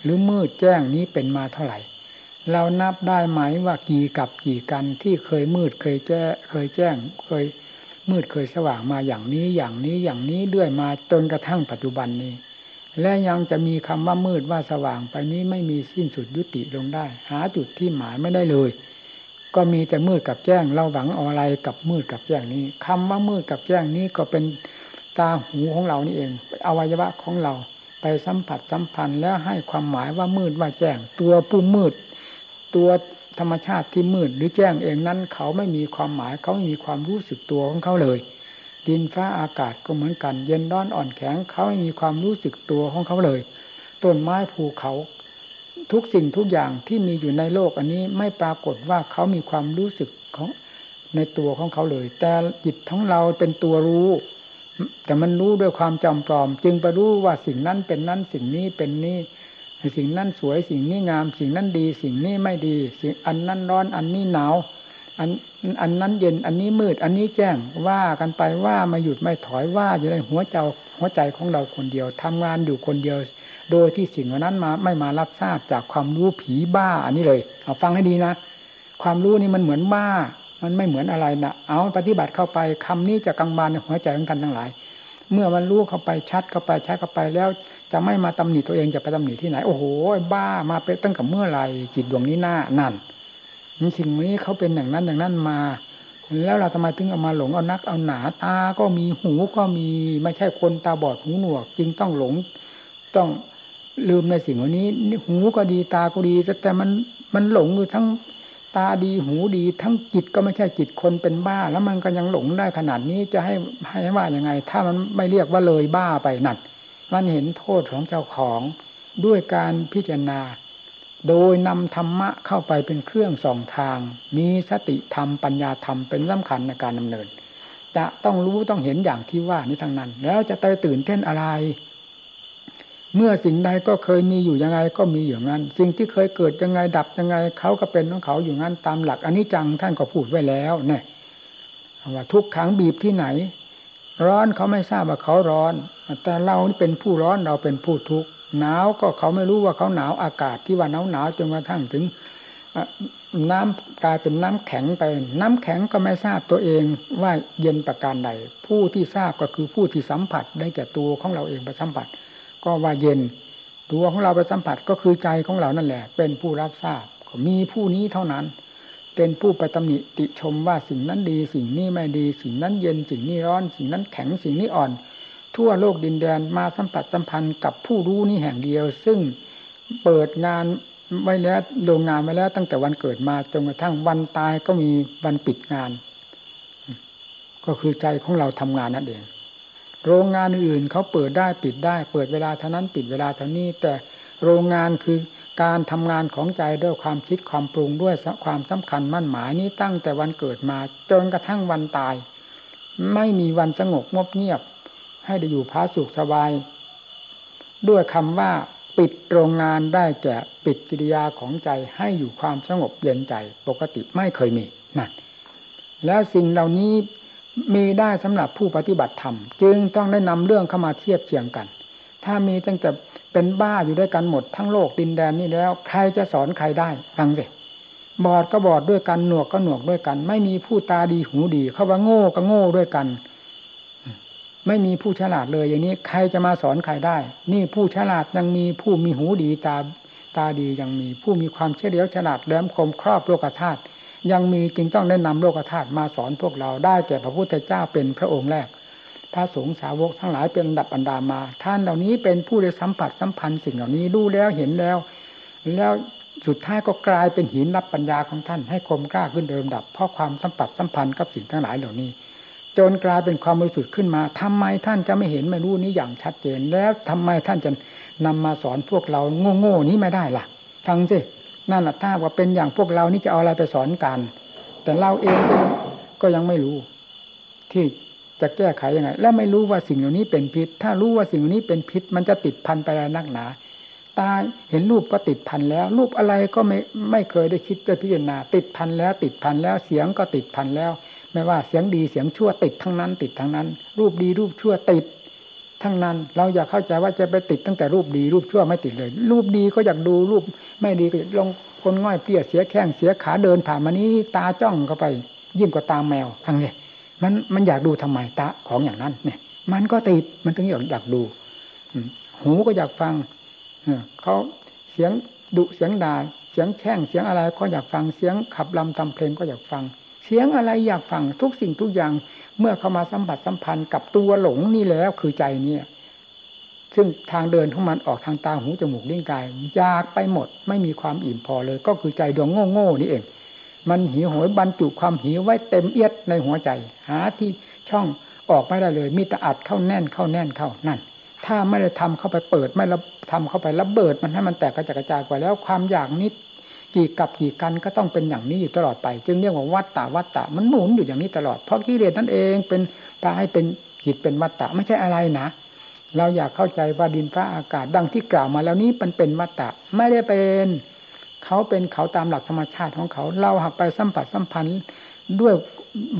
หรือมืดแจ้งนี้เป็นมาเท่าไหร่ เรานับได้ไหมว่ากี่กับกี่กันที่เคยมืดเคยแจ้เคยแจ้ง เคยมืดเคยสว่างมาอย่างนี้อย่างนี้อย่างนี้เรื่อยมาจนกระทั่งปัจจุบันนี้ และยังจะมีคำว่ามืดว่าสว่างไปนี้ไม่มีสิ้นสุดยุติลงได้ หาจุดที่หมายไม่ได้เลย ก็มีแต่มืดกับแจ้ง เราหวังอะไรกับมืดกับแจ้งนี้คำว่ามืดกับแจ้งนี้ก็เป็นตาหูของเรานี่เองอวัยวะของเราไปสัมผัสสัมพันธ์แล้วให้ความหมายว่ามืดว่าแจ้ง ตัวผู้มืด ตัวธรรมชาติที่มืดหรือแจ้งเองนั้น เขาไม่มีความหมายเขาไม่มีความรู้สึกตัวของเขาเลย ดินฟ้าอากาศก็เหมือนกัน เย็นร้อนอ่อนแข็งเขาไม่มีความรู้สึกตัวของเขาเลยต้นไม้ภูเขาทุกสิ่งทุกอย่างที่มีอยู่ในโลกอันนี้ไม่ปรากฏว่าเขามีความรู้สึกของในตัวของเขาเลย แต่จิตของเราเป็นตัวรู้ แต่มันรู้ด้วยความจำปลอม จึงไปรู้ว่าสิ่งนั้นเป็นนั้นสิ่งนี้เป็นนี้สิ่งนั้นสวยสิ่งนี้งาม สิ่งนั้นดี สิ่งนี้ไม่ดี สิ่งอันนั้นร้อนอันนี้หนาว อันอันนั้นเย็นอันนี้มืด อันนี้แจ้งว่ากันไปว่ามาหยุดไม่ถอยว่าอยู่ในหัวใจหัวใจของเราคนเดียวทำงานอยู่คนเดียว โดยที่สิ่งนั้นมาไม่มารับทราบจากความรู้ผีบ้า อันนี้เลยเอาฟังให้ดีนะความรู้นี่มันเหมือนบ้า มันไม่เหมือนอะไรนะเอาปฏิบัติเข้าไปคำนี้จะกังวานในหัวใจของกันทั้งหลาย เมื่อมันรู้เข้าไปชัดเข้าไปชัดเข้าไปแล้ว จะไม่มาตำหนิตัวเองจะไปตำหนิที่ไหน โอ้โหบ้ามาเป็นตั้งแต่เมื่อไหร่จิตดวงนี้หน้านั่น สิ่งนี้เขาเป็นอย่างนั้นอย่างนั้นมา แล้วเราทำไมถึงเอามาหลงเอานักเอาหนาตาก็มีหูก็มีไม่ใช่คนตาบอดหูหนวก จึงต้องหลงต้องลืมในสิ่งวันนี้หูก็ดีตาก็ดี แต่มันมันหลงอยู่ทั้งตาดีหูดีทั้งจิตก็ไม่ใช่จิตคนเป็นบ้า แล้วมันก็ยังหลงได้ขนาดนี้จะให้ให้ว่ายังไง ถ้ามันไม่เรียกว่าเลยบ้าไปนั่นมันเห็นโทษของเจ้าของด้วยการพิจารณา โดยนำธรรมะเข้าไปเป็นเครื่องส่องทาง มีสติธรรมปัญญาธรรมเป็นสำคัญในการดำเนิน จะต้องรู้ต้องเห็นอย่างที่ว่านี้ทางนั้น แล้วจะไปตื่นเต้นอะไร เมื่อสิ่งใดก็เคยมีอยู่ยังไงก็มีอย่างนั้น สิ่งที่เคยเกิดยังไงดับยังไงเขาก็เป็นของเขาอยู่งั้นตามหลักอันนี้จังท่านก็พูดไว้แล้วเนี่ยว่าทุกขังบีบที่ไหน ร้อนเขาไม่ทราบว่าเขาร้อน แต่เราเป็นผู้ร้อนเราเป็นผู้ทุกข์ หนาวก็เขาไม่รู้ว่าเขาหนาวอากาศที่ว่าหนาวหนาวจนกระทั่งถึงน้ำกลายเป็นน้ำแข็งไป น้ำแข็งก็ไม่ทราบตัวเองว่าเย็นประการใดผู้ที่ทราบก็คือผู้ที่สัมผัสได้แก่ตัวของเราเองไปสัมผัส ก็ว่าเย็น ตัวของเราไปสัมผัสก็คือใจของเรานั่นแหละ เป็นผู้รับทราบมีผู้นี้เท่านั้น เป็นผู้ไปตำหนิติชมว่าสิ่งนั้นดี สิ่งนี้ไม่ดี สิ่งนั้นเย็นสิ่งนี้ร้อน สิ่งนั้นแข็งสิ่งนี้อ่อน ทั่วโลกดินแดนมาสัมผัสสัมพันธ์กับผู้รู้นี้แห่งเดียว ซึ่งเปิดงานไว้แล้วโรงงานไว้แล้ว ตั้งแต่วันเกิดมาจนกระทั่งวันตายก็มีวันปิดงาน ก็คือใจของเราทำงานนั่นเอง โรงงานอื่นเขาเปิดได้ปิดได้ เปิดเวลาเท่านั้นปิดเวลาเท่านี้ แต่โรงงานคือการทำงานของใจด้วยความคิดความปรุงด้วยความสำคัญมั่นหมายนี้ตั้งแต่วันเกิดมา จนกระทั่งวันตาย ไม่มีวันสงบงบเงียบ ให้ได้อยู่พาสุขสบาย ด้วยคำว่าปิดโรงงานได้แก่ปิดกิริยาของใจให้อยู่ความสงบเย็นใจปกติไม่เคยมีนั่นแล้วสิ่งเหล่านี้มีได้สำหรับผู้ปฏิบัติธรรม จึงต้องได้นำเรื่องเข้ามาเทียบเทียงกัน ถ้ามีตั้งแต่เป็นบ้าอยู่ด้วยกันหมดทั้งโลกดินแดนนี้แล้ว ใครจะสอนใครได้ฟังสิบอดก็บอดด้วยกันหนวกก็หนวกด้วยกัน ไม่มีผู้ตาดีหูดี เขาว่าโง่ก็โง่ด้วยกัน ไม่มีผู้ฉลาดเลยอย่างนี้ ใครจะมาสอนใครได้ นี่ผู้ฉลาดยังมีผู้มีหูดีตาตาดียังมี ผู้มีความเฉลียวฉลาดแหลมคมครอบโลกธาตุยังมีจึงต้องได้นำโลกธาตุมาสอนพวกเราได้แก่พระพุทธเจ้าเป็นพระองค์แรก พระสงฆ์สาวกทั้งหลายเป็นดับอันดามา ท่านเหล่านี้เป็นผู้ได้สัมผัสสัมพันธ์สิ่งเหล่านี้ดูแล้วเห็นแล้ว แล้วสุดท้ายก็กลายเป็นหินรับปัญญาของท่านให้คมกล้าขึ้นเดิมดับเพราะความสัมผัสสัมพันธ์กับสิ่งทั้งหลายเหล่านี้ จนกลายเป็นความบริสุทธิ์ขึ้นมาทำไมท่านจะไม่เห็นไม่รู้นี้อย่างชัดเจน แล้วทำไมท่านจะนำมาสอนพวกเราโง่ๆนี้ไม่ได้ล่ะ ฟังสินั่นแหละถ้าว่าเป็นอย่างพวกเรานี่จะเอาอะไรไปสอนกัน แต่เราเองก็ยังไม่รู้ ที่จะแก้ไขยังไง และไม่รู้ว่าสิ่งเหล่านี้เป็นพิษ ถ้ารู้ว่าสิ่งเหล่านี้เป็นพิษ มันจะติดพันไปอะไรนักหนา ตาเห็นรูปก็ติดพันแล้ว รูปอะไรก็ไม่ไม่เคยได้คิดได้พิจารณา ติดพันแล้ว ติดพันแล้วเสียงก็ติดพันแล้ว ไม่ว่าเสียงดีเสียงชั่วติดทั้งนั้น ติดทั้งนั้น รูปดีรูปชั่วติด ทั้งนั้น เราอยากเข้าใจว่าจะไปติดตั้งแต่รูปดีรูปชั่วไม่ติดเลย รูปดีก็อยากดูรูป ไม่ดีก็ลงคนง่อยเปี้ยเสียแข้งเสียขาเดินผ่านมานี้ตาจ้องเข้าไป ยิ่งกว่าตาแมวทั้งนี้มันมันอยากดูทำไมตาของอย่างนั้น เนี่ย มันก็ติดมันถึงอยากดูหูก็อยากฟังเขาเสียงดุเสียงด่าเสียงแช่งเสียงอะไรก็อยากฟังเสียงขับลำทำเพลงก็อยากฟัง เสียงอะไรอยากฟังทุกสิ่งทุกอย่าง เมื่อเข้ามาสัมผัสสัมพันธ์กับตัวหลงนี่แล้วคือใจเนี่ย ซึ่งทางเดินของมันออกทางตาหูจมูกลิ้นกายอยากไปหมด ไม่มีความอิ่มพอเลย ก็คือใจดวงโง่ๆนี่เอง มันหิวโหยบรรจุความหิวไว้เต็มเอียดในหัวใจ หาที่ช่องออกไม่ได้เลย มีแต่อัดเข้าแน่นเข้าแน่นเข้านั่นถ้าไม่ได้ทำเข้าไปเปิด ไม่ทำเข้าไประเบิดมันให้มันแตกกระจายกระจายกว่าแล้วความอยากนิด กี่กับกี่กันก็ต้องเป็นอย่างนี้อยู่ตลอดไป จึงเรียกว่าวัตตะวัตตะมันหมุนอยู่อย่างนี้ตลอดเพราะกิเลสนั่นเองเป็นตาให้เป็นจิตเป็นวัตตะไม่ใช่อะไรนะเราอยากเข้าใจว่าดินฟ้าอากาศดังที่กล่าวมาแล้วนี้มันเป็นวัตตะไม่ได้เป็นเขาเป็นเขาตามหลักธรรมชาติของเขา เราหักไปสัมผัสสัมพันธ์ด้วย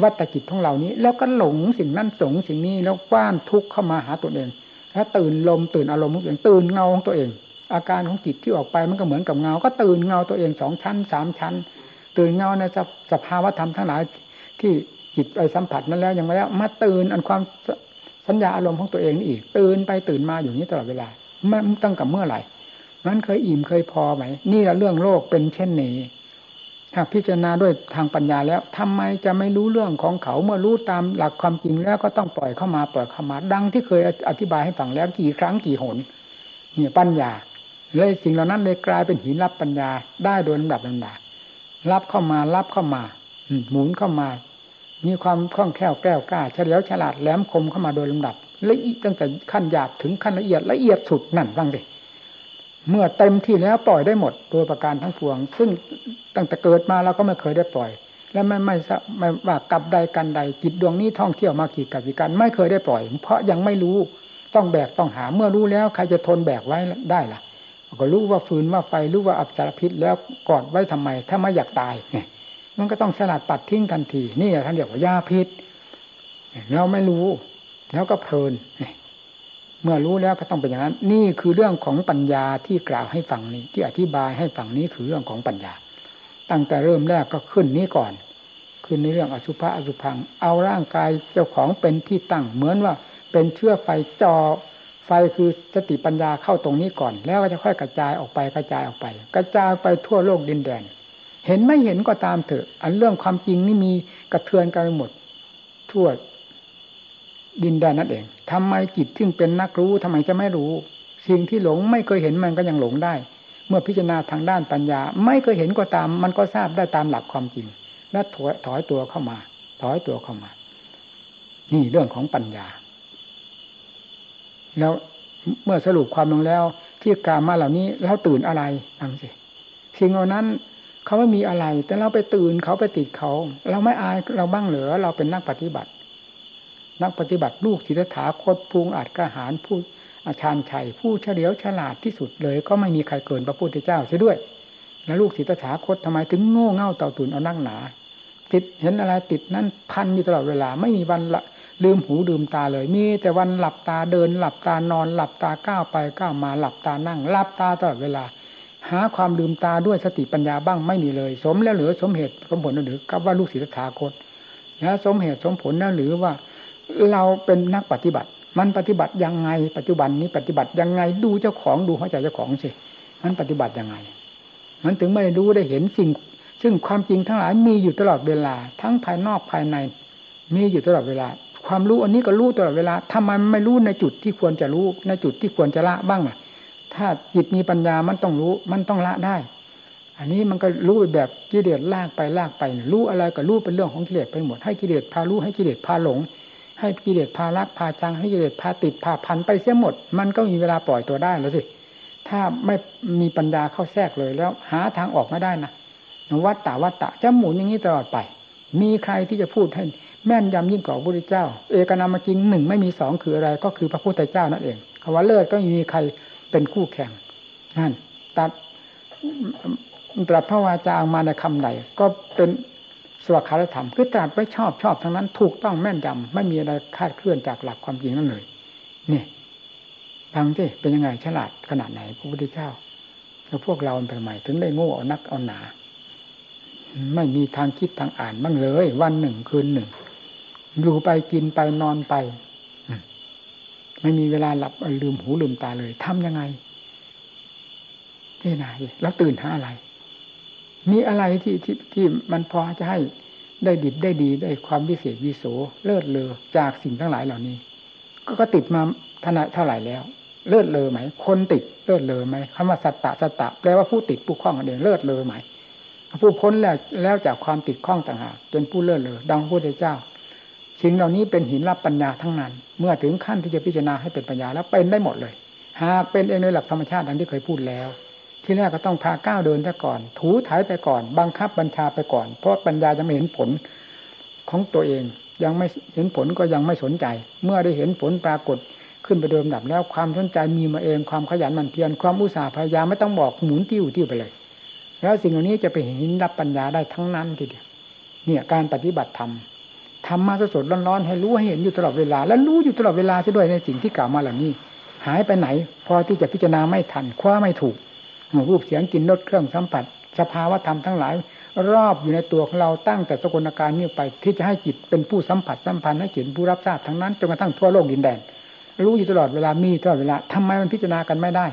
วัตจิตของเรานี้ แล้วก็หลงสิ่งนั้นสงสิ่งนี้แล้วกว้านทุกข์เข้ามาหาตัวเองแล้วตื่นลมตื่นอารมณ์ของตัวเองตื่นเงาของตัวเอง อาการของจิตที่ออกไปมันก็เหมือนกับเงา ก็ตื่นเงาตัวเองสองชั้นสามชั้น ตื่นเงาในสภาวะธรรมทั้งหลายที่จิตไปสัมผัสนั้นแล้วยังไม่แล้ว มาตื่นอันความสัญญาอารมณ์ของตัวเองนี่อีก ตื่นไปตื่นมาอยู่นี้ตลอดเวลามันตั้งกับเมื่อไหร่นั้นเคยอิ่มเคยพอไหมนี่แหละเรื่องโลกเป็นเช่นนี้หากพิจารณาด้วยทางปัญญาแล้วทำไมจะไม่รู้เรื่องของเขาเมื่อรู้ตามหลักความจริงแล้วก็ต้องปล่อยเข้ามาปล่อยเข้ามา ดังที่เคยอธิบายให้ฟังแล้วกี่ครั้งกี่หนเนี่ยปัญญา เลยสิ่งเหล่านั้นเลยกลายเป็นหินรับปัญญาได้โดยลำดับลำดับรับเข้ามารับเข้ามาหมุนเข้ามามีความคล่องแคล่วแกล้วกล้าเฉลียวฉลาดแหลมคมเข้ามาโดยลำดับละเอียดตั้งแต่ขั้นหยาบถึงขั้นละเอียดละเอียดสุดนั่นบ้างดิเมื่อเต็มที่แล้วปล่อยได้หมดโดยประการทั้งปวง ซึ่งตั้งแต่เกิดมาเราก็ไม่เคยได้ปล่อย และไม่ไม่ไม่ว่ากับใดกันใดจิตดวงนี้ท่องเที่ยวมากี่กับกี่กันไม่เคยได้ปล่อย เพราะยังไม่รู้ต้องแบกต้องหาเมื่อรู้แล้วใครจะทนแบกไว้ได้ล่ะ ก็รู้ว่าฟืนว่าไฟรู้ว่าอับสารพิษแล้วกอดไว้ทำไม ถ้าไม่อยากตายไงมันก็ต้องสลัดปัดทิ้งทันที นี่ท่านเรียกว่ายาพิษเราไม่รู้ แล้วก็เพลินเมื่อรู้แล้วก็ต้องเป็นอย่างนั้น นี่คือเรื่องของปัญญาที่กล่าวให้ฟังนี้ ที่อธิบายให้ฟังนี้คือเรื่องของปัญญา ตั้งแต่เริ่มแรกก็ขึ้นนี้ก่อน ขึ้นในเรื่องอสุภะอสุพัง เอาร่างกายเจ้าของเป็นที่ตั้งเหมือนว่าเป็นเชื้อไฟจอ ไฟคือสติปัญญาเข้าตรงนี้ก่อน แล้วก็จะค่อยกระจายออกไปกระจายออกไป กระจายไปทั่วโลกดินแดน เห็นไม่เห็นก็ตามเถอะ อันเรื่องความจริงนี่มีกระเทือนกันหมด ทั่วดินแดนนั่นเองทำไมจิตซึ่งเป็นนักรู้ทำไมจะไม่รู้ สิ่งที่หลงไม่เคยเห็นมันก็ยังหลงได้ เมื่อพิจารณาทางด้านปัญญา ไม่เคยเห็นก็ตาม มันก็ทราบได้ตามหลักความจริง และถอยถอยตัวเข้ามา ถอยตัวเข้ามา นี่เรื่องของปัญญา แล้วเมื่อสรุปความลงแล้ว ที่กล่าวมาเหล่านี้เราตื่นอะไรฟังสิสิ่งเหล่านั้นเขาไม่มีอะไร แต่เราไปตื่นเขาไปติดเขา เราไม่อายเราบ้างเหลือเราเป็นนักปฏิบัติ นักปฏิบัติลูกศิทธาโคตพุงอาจกระหารผู้อาชานชัยผู้เฉลียวฉลาดที่สุดเลย ก็ไม่มีใครเกินพระพุทธเจ้าเสียด้วย แล้วลูกศิทธาโคตทำไมถึงโง่เง่าเต่าตุนเอานั่งหนา ติดเห็นอะไรติดนั่นพันอยู่ตลอดเวลาไม่มีวันละ ลืมหูลืมตาเลยมีแต่วันหลับตาเดิน หลับตานอนหลับตาก้าวไปก้าวมาหลับตานั่งหลับตาตลอดเวลา หาความลืมตาด้วยสติปัญญาบ้างไม่มีเลย สมแล้วหรือสมเหตุสมผลหรือกับว่าลูกศิษย์ถาคตแล้วสมเหตุสมผลแล้วหรือว่า เราเป็นนักปฏิบัติ มันปฏิบัติยังไง ปัจจุบันนี้ปฏิบัติยังไงดูเจ้าของดูหัวใจเจ้าของสิมันปฏิบัติยังไง มันถึงไม่ด้รู้ได้เห็นสิ่ง ซึ่งความจริงทั้งหลายมีอยู่ตลอดเวลา ทั้งภายนอกภายใน มีอยู่ตลอดเวลา ความรู้อันนี้ก็รู้ตลอดเวลาทำไมไม่รู้ในจุดที่ควรจะรู้ในจุดที่ควรจะละบ้างอะ ถ้าจิตมีปัญญามันต้องรู้ มันต้องละได้ อันนี้มันก็รู้ไปแบบกิเลสลากไปลากไป รู้อะไรก็รู้เป็นเรื่องของกิเลสไปหมดให้กิเลสพารู้ให้กิเลสพาหลง ให้กิเลสพารักพาจังให้กิเลสพาติดพาพันไปเสียหมด มันก็มีเวลาปล่อยตัวได้แล้วสิถ้าไม่มีปัญญาเข้าแทรกเลยแล้ว หาทางออกไม่ได้นะวัตตาวัตตะจะหมุนอย่างนี้ตลอดไป มีใครที่จะพูดให้ แม่นยำยิ่งกว่าพระพุทธเจ้า เอกนามจริงหนึ่งไม่มีสองคืออะไร ก็คือพระพุทธเจ้านั่นเองคำว่าเลิศก็มีใครเป็นคู่แข่งนั่นตัดตรัสพระวาจามาในคำไหนก็เป็นสวัสดิธรรมคือตรัสไว้ชอบชอบทั้งนั้น ถูกต้องแม่นยำไม่มีอะไรคาดเคลื่อนจากหลักความจริงนั่นเลยนี่ฟังสิเป็นยังไงฉลาดขนาดไหนพระพุทธเจ้าแล้วพวกเราเป็นใหม่ถึงได้โง่เอานักเอาหนา ไม่มีทางคิดทางอ่านบ้างเลย วันหนึ่งคืนหนึ่ง อยู่ไปกินไปนอนไป ไม่มีเวลาหลับลืมหูลืมตาเลยทํำยังไงนี่นายแล้วตื่นหาอะไร มีอะไรที่ที่ที่มันพอจะให้ได้ดิบได้ดีได้ความวิเศษวิโสเลิศเลอจากสิ่งทั้งหลายเหล่านี้ ก็ก็ติดมาทนาเท่าไหร่แล้ว เลิศเลอไหม คนติดเลิศเลอไหมคำว่าสัตตะสัตตะแปลว่าผู้ติดผู้คล้องกันเองเลิศเลอไหมผู้พ้นแล้วแล้วจากความติดข้องต่างหากเป็นผู้เลิศเลอดังพระพุทธเจ้า สิ่งเหล่านี้เป็นหินรับปัญญาทั้งนั้น เมื่อถึงขั้นที่จะพิจารณาให้เป็นปัญญาแล้วเป็นได้หมดเลย หากเป็นเองในหลักธรรมชาติดังที่เคยพูดแล้ว ที่แรกก็ต้องพาก้าวเดินไปก่อน ถูถ่ายไปก่อน บังคับบัญชาไปก่อน เพราะปัญญาจะไม่เห็นผลของตัวเอง ยังไม่เห็นผลก็ยังไม่สนใจ เมื่อได้เห็นผลปรากฏขึ้นไปเดิมดับแล้วความสนใจมีมาเองความขยันหมั่นเพียรความอุตสาห์พยายามไม่ต้องบอกหมุนติ้วติ้วไปเลย แล้วสิ่งเหล่านี้จะไปเห็นรับปัญญาได้ทั้งนั้นทีเดียวเนี่ยการปฏิบัติธรรม ทำมาสดๆร้อนๆให้รู้ให้เห็นอยู่ตลอดเวลา แล้วรู้อยู่ตลอดเวลาด้วยในสิ่งที่กล่าวมาเหล่านี้ หายไปไหน พอที่จะพิจารณาไม่ทันคว้าไม่ถูกรูปเสียงกินรสเครื่องสัมผัสสภาวะธรรมทั้งหลาย รอบอยู่ในตัวของเราตั้งแต่สกลการนี้ไป ที่จะให้จิตเป็นผู้สัมผัสสัมพันธ์ให้จิตผู้รับทราบทั้งนั้นจนกระทั่งทั่วโลกดินแดน รู้อยู่ตลอดเวลามีตลอดเวลาทำไมมันพิจารณากันไม่ได้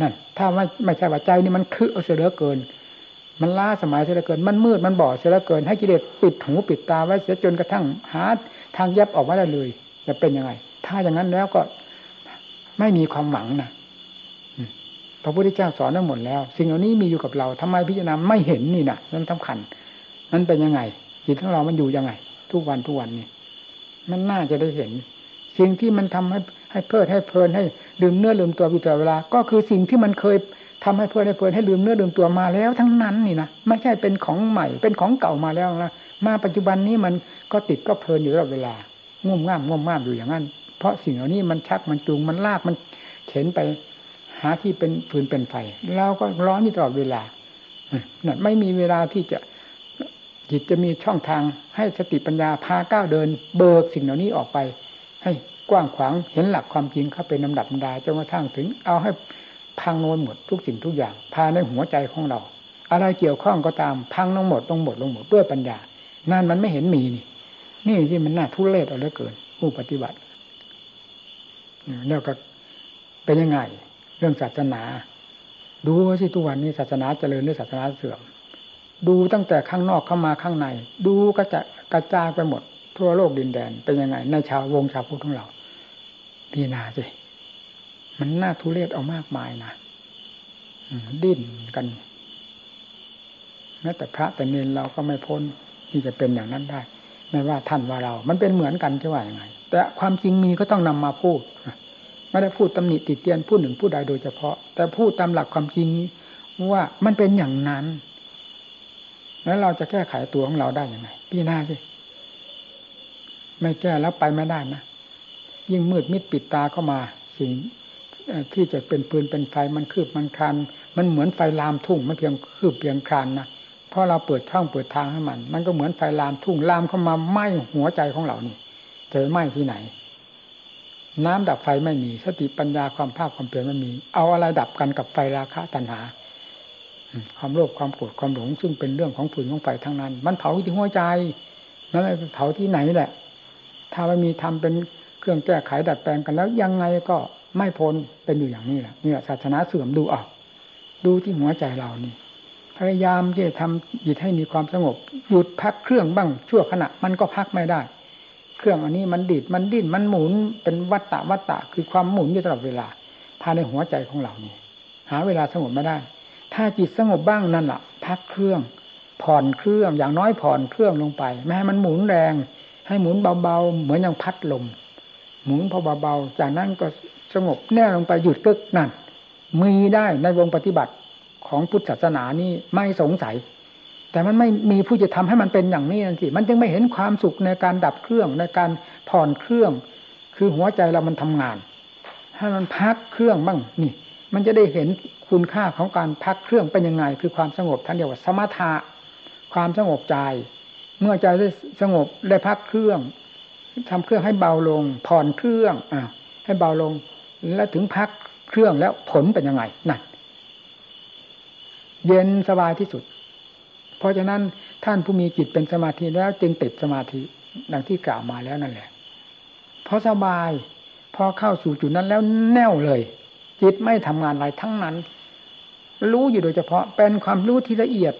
นั่นถ้าไม่ไม่ใช่ว่าใจนี่มันคือเอาเสือเกิน มันล้าสมัยเสียเหลือเกิน มันมืดมันบอดเสียเหลือเกิน ให้กิเลสปิดหูปิดตาไว้เสียจนกระทั่งหาทางยับออกมาได้เลยจะเป็นยังไง ถ้าอย่างนั้นแล้วก็ไม่มีความหวังนะพระพุทธเจ้าสอนทั้งหมดแล้ว สิ่งเหล่านี้มีอยู่กับเราทำไมพิจารณาไม่เห็นนี่นะนั่นสำคัญมันเป็นยังไงจิตของเรามันอยู่ยังไง ทุกวันทุกวันนี่มันน่าจะได้เห็น สิ่งที่มันทำให้ให้เพลิดให้เพลินให้ลืมเนื้อลืมตัวอยู่ตลอดเวลา ก็คือสิ่งที่มันเคย ทำให้เพลินให้เพลินให้ลืมเนื้อลืมตัวมาแล้วทั้งนั้นนี่นะไม่ใช่เป็นของใหม่ เป็นของเก่ามาแล้วนะมาปัจจุบันนี้มันก็ติดก็เพลินอยู่ตลอดเวลางุ่มง่ามงุ่มง่ามอยู่อย่างนั้น เพราะสิ่งเหล่านี้มันชักมันจูงมันลากมันเข็นไปหาที่เป็นฟืนเป็นไฟเราก็ร้อนอยู่ตลอดเวลานั่นไม่มีเวลาที่จะจิตจะมีช่องทางให้สติปัญญาพาก้าวเดิน เบิกสิ่งเหล่านี้ออกไป ให้กว้างขวางเห็นหลักความจริงเข้าเป็นลำดับดาจนกระทั่งถึง เอาให้ พังโนนหมดทุกสิ่งทุกอย่างภายในหัวใจของเรา อะไรเกี่ยวข้องก็ตามพังลงหมดลงหมดลงหมดด้วยปัญญา นั่นมันไม่เห็นมีนี่ นี่ที่มันน่าทุเรศเอาเหลือเกินผู้ปฏิบัติแล้วก็เป็นยังไง เรื่องศาสนา ดูสิทุกวันนี้ศาสนาเจริญหรือศาสนาเสื่อม ดูตั้งแต่ข้างนอกเข้ามาข้างใน ดูก็จะกระจายไปหมด ทั่วโลกดินแดนเป็นยังไง ในชาววงชาวพุทธของเราพีนาสิ มันน่าทุเรศเอามากมายนะดิ้นกันแม้แต่พระแต่เนนเราก็ไม่พ้นที่จะเป็นอย่างนั้นได้ ไม่ว่าท่านว่าเรา มันเป็นเหมือนกันจะว่ายังไง แต่ความจริงมีก็ต้องนำมาพูดไม่ได้พูดตำหนิติเตียนผู้หนึ่งผู้ใดโดยเฉพาะ แต่พูดตามหลักความจริงว่ามันเป็นอย่างนั้น แล้วเราจะแก้ไขตัวของเราได้ยังไงพี่หน้าสิไม่แก้แล้วไปไม่ได้นะยิ่งมืดมิดปิดตาเข้ามาสิ่ง ที่จะเป็นปืนเป็นไฟมันคืบมันคลานมันเหมือนไฟลามทุ่งไม่เพียงคืบเพียงคลานนะเพราะเราเปิดช่องเปิดทางให้มัน มันก็เหมือนไฟลามทุ่งลามเข้ามาไหม้หัวใจของเรานี่จะไหม้ที่ไหน น้ำดับไฟไม่มี สติปัญญาความภาคความเปลี่ยนไม่มี เอาอะไรดับกันกับไฟราคะตัณหาความโลภความโกรธความหลงซึ่งเป็นเรื่องของฝืนของไฟทั้งนั้น มันเผาที่หัวใจแล้วเผาที่ไหนแหละ ถ้าไม่มีทำเป็นเครื่องแก้ไขดัดแปลงกันแล้วยังไงก็ ไม่พ้นเป็นอยู่อย่างนี้แหละนี่แหละศาสนาเสื่อมดูออกดูที่หัวใจเรานี่ พยายามที่จะทำจิตให้มีความสงบหยุดพักเครื่องบ้างชั่วขณะ มันก็พักไม่ได้ เครื่องอันนี้มันดิดมันดิ้นมันหมุนเป็นวัตตะวัตตะ คือความหมุนอยู่ตลอดเวลาภายในหัวใจของเรานี่หาเวลาสงบไม่ได้ ถ้าจิตสงบบ้างนั่นแหละพักเครื่อง ผ่อนเครื่องอย่างน้อยผ่อนเครื่องลงไป ไม่ให้มันหมุนแรง ให้หมุนเบาๆเหมือนอย่างพัดลม หมุนพอเบาๆจากนั้นก็สงบแน่ลงไปหยุดกึกนั่นมีได้ในวงปฏิบัติของพุทธศาสนานี่ไม่สงสัย แต่มันไม่มีผู้จะทำให้มันเป็นอย่างนี้นั่นสิมันจึงไม่เห็นความสุขในการดับเครื่องในการผ่อนเครื่อง คือหัวใจเรามันทำงาน ให้มันพักเครื่องบ้างนี่ มันจะได้เห็นคุณค่าของการพักเครื่องเป็นยังไง คือความสงบท่านเรียกว่าสมถะความสงบใจ เมื่อใจได้สงบได้พักเครื่อง ทำเครื่องให้เบาลง ผ่อนเครื่องอ่าให้เบาลง แล้วถึงพักเครื่องแล้วผลเป็นยังไงนั่นเย็นสบายที่สุด เพราะฉะนั้นท่านผู้มีจิตเป็นสมาธิแล้วจึงติดสมาธิดังที่กล่าวมาแล้วนั่นแหละ เพราะสบาย พอเข้าสู่จุดนั้นแล้วแน่วเลย จิตไม่ทำงานอะไรทั้งนั้น รู้อยู่โดยเฉพาะเป็นความรู้ที่ละเอียด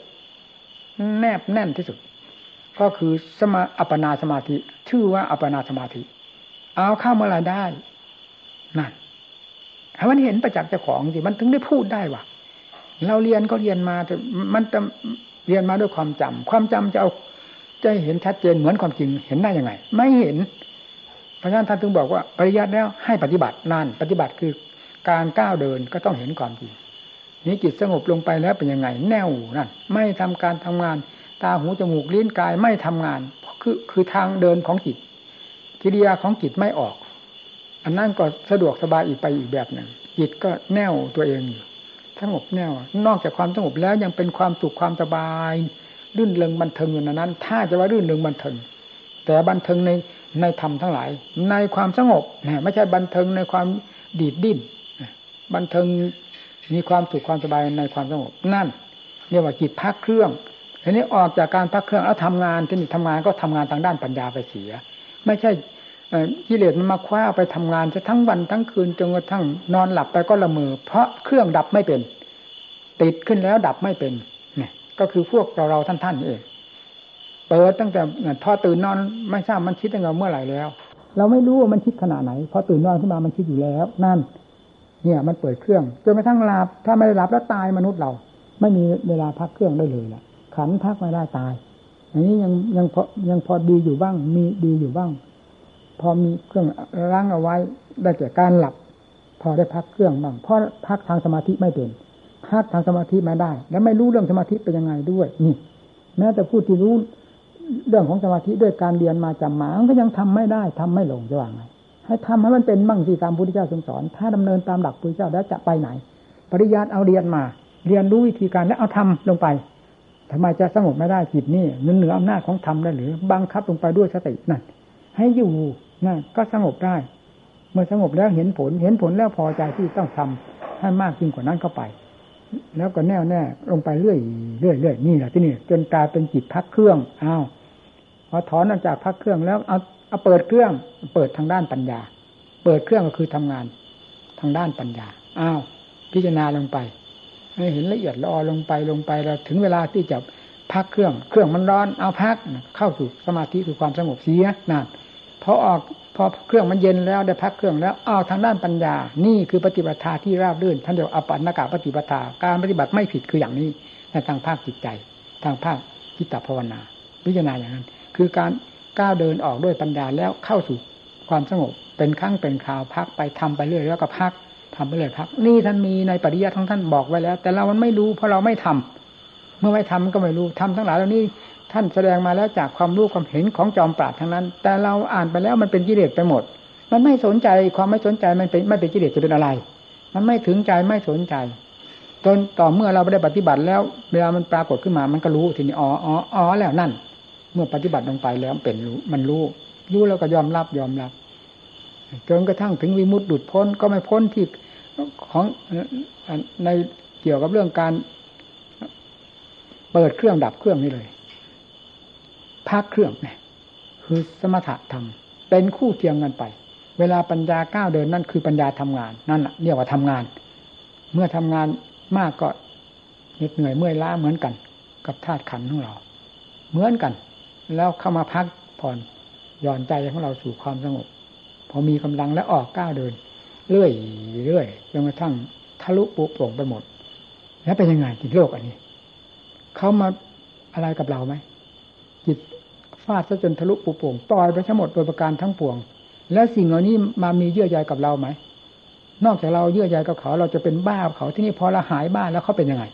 แนบแน่นที่สุด ก็คือสมาอัปนาสมาธิ ชื่อว่าอัปนาสมาธิ เอาเข้าเมื่อไรได้ นั่นมันเห็นประจักษ์เจ้าของสิมันถึงได้พูดได้ว่าเราเรียนก็เรียนมาแต่มันจะเรียนมาด้วยความจำความจำจะเอาจะเห็นชัดเจนเหมือนความจริงเห็นได้ยังไง ไม่เห็นเพราะฉะนั้นท่านถึงบอกว่าปริยัติแล้วให้ปฏิบัตินั่นปฏิบัติคือการก้าวเดินก็ต้องเห็นความจริงนี้จิตสงบลงไปแล้วเป็นยังไง แน่วนั่นไม่ทำการทำงาน ตาหูจมูกลิ้นกายไม่ทำงาน คือคือทางเดินของจิต กิริยาของจิตไม่ออก อันนั้นก็สะดวกสบายอีกไปอีกแบบหนึ่งจิตก็แน่วตัวเองอยู่สงบแน่ว นอกจากความสงบแล้วยังเป็นความสุขความสบายรื่นเริงบันเทิงอยู่ในนั้น ถ้าจะว่ารื่นเริงบันเทิง แต่บันเทิงในในธรรมทั้งหลาย ในความสงบนี่ยไม่ใช่บันเทิงในความดีดดิ้นบันเทิงมีความสุขความสบายในความสงบนั่นเรียกว่าจิตพักเครื่อง ทีนี้ออกจากการพักเครื่องแล้วทำงานที่นี่ทำงานก็ทำงานทางด้านปัญญาไปเสีย ไม่ใช่กิเลสมันมาคว้าไปทำงานจะทั้งวันทั้งคืนจนกระทั่งนอนหลับไปก็ละเมอเพราะเครื่องดับไม่เป็น ติดขึ้นแล้วดับไม่เป็นเนี่ยก็คือพวกเราเราท่านท่านเองเปิดตั้งแต่พอตื่นนอนไม่ทราบมันคิดตั้งแต่เมื่อไหร่แล้ว เราไม่รู้ว่ามันคิดขนาดไหนพอตื่นนอนขึ้นมามันคิดอยู่แล้ว นั่น เนี่ย มันเปิดเครื่องจนกระทั่งหลับถ้าไม่ได้หลับแล้วตายมนุษย์เรา ไม่มีเวลาพักเครื่องได้เลยล่ะ ขันพักไม่ได้ตาย อันนี้ยังยังพอยังพอดีอยู่บ้าง มีดีอยู่บ้าง พอมีเครื่องล้างเอาไว้ได้แก่การหลับ พอได้พักเครื่องบ้างเพราะพักทางสมาธิไม่เป็นพักทางสมาธิไม่ได้ แล้วไม่รู้เรื่องสมาธิเป็นยังไงด้วยนี่แม้แต่ผู้ที่รู้เรื่องของสมาธิด้วยการเรียนมาจำมาก็ยังทำไม่ได้ทำไม่ลงจะว่าไงให้ทำให้มันเป็นบ้างสิตามพุทธเจ้าทรงสอน ถ้าดำเนินตามหลักพุทธเจ้าแล้วจะไปไหน ปริยัติเอาเรียนมา เรียนรู้วิธีการแล้วเอาทำลงไป ทำไมจะสงบไม่ได้จิตนี่มันเหนืออำนาจของธรรมได้หรือ บังคับลงไปด้วยสตินั่นให้อยู่นั่นก็สงบได้ เมื่อสงบแล้วเห็นผล เห็นผลแล้วพอใจที่ต้องทำให้มากยิ่งกว่านั้นเข้าไป แล้วก็แน่วแน่ลงไปเรื่อยเรื่อยเรื่อยนี่แหละที่นี่จนกลายเป็นจิตพักเครื่องอ้าวพอถอนออกจากพักเครื่องแล้วเอาเอาเปิดเครื่อง เปิดทางด้านปัญญา เปิดเครื่องก็คือทำงาน ทางด้านปัญญาอ้าวพิจารณาลงไป ให้เห็นละเอียดละออลงไปลงไปแล้วถึงเวลาที่จะพักเครื่อง เครื่องมันร้อนเอาพักเข้าสู่สมาธิคือความสงบเสียนั่นพอออกพอเครื่องมันเย็นแล้วได้พักเครื่องแล้วเอาทางด้านปัญญา นี่คือปฏิบัติธาที่ราบรื่นท่านเรียกอปันนากาปฏิบัติการปฏิบัติไม่ผิดคืออย่างนี้ในทางภาคจิตใจ ทางภาคจิตภาวนา พิจารณาอย่างนั้น คือการก้าวเดินออกด้วยปัญญาแล้วเข้าสู่ความสงบเป็นครั้งเป็นคราวพักไปทำไปเรื่อยแล้วก็พัก ทำไปเลยพัก นี่ท่านมีในปริยัติของท่านบอกไว้แล้ว แต่เรามันไม่รู้เพราะเราไม่ทำเมื่อไม่ทำก็ไม่รู้ทำทั้งหลายเหล่านี้ท่านแสดงมาแล้วจากความรู้ความเห็นของจอมปราดทั้งนั้น แต่เราอ่านไปแล้วมันเป็นกิเลสไปหมด มันไม่สนใจความไม่สนใจมันเป็นไม่เป็นกิเลสจะเป็นอะไร มันไม่ถึงใจไม่สนใจจนต่อเมื่อเราไม่ได้ปฏิบัติแล้ว เวลามันปรากฏขึ้นมามันก็รู้ทีนี้อ๋ออ๋ออ๋อแล้วนั่น เมื่อปฏิบัติลงไปแล้วเป็นรู้มันรู้รู้แล้วก็ยอมรับยอมรับ จนกระทั่งถึงวิมุตติดุดพ้นก็ไม่พ้นที่ของในเกี่ยวกับเรื่องการ เปิดเครื่องดับเครื่องนี่เลยพักเครื่องเนี่ยคือสมถะธรรมเป็นคู่เทียมกันไป เวลาปัญญาก้าวเดินนั่นคือปัญญาทำงานนั่นแหละเรียกว่าทำงาน เมื่อทำงานมากก็เหน็ดเหนื่อยเมื่อยล้าเหมือนกัน กับธาตุขันของเรา เหมือนกัน แล้วเข้ามาพักผ่อนหย่อนใจของเราสู่ความสงบ พอมีกำลังแล้วออกก้าวเดิน เรื่อยเรื่อยจนกระทั่งทะลุปุโปร่งไปหมด แล้วเป็นยังไงจิตโลกอันนี้เขามาอะไรกับเราไหมจิตฟาดซะจนทะลุปุโปร่งปล่อยไปทั้งหมดโดยประการทั้งปวง แล้วสิ่งเหล่านี้มามีเยื่อใยกับเราไหมนอกจากเราเยื่อใยกับเขาเราจะเป็นบ้าเขาที่นี่พอเราหายบ้าแล้วเขาเป็นยังไง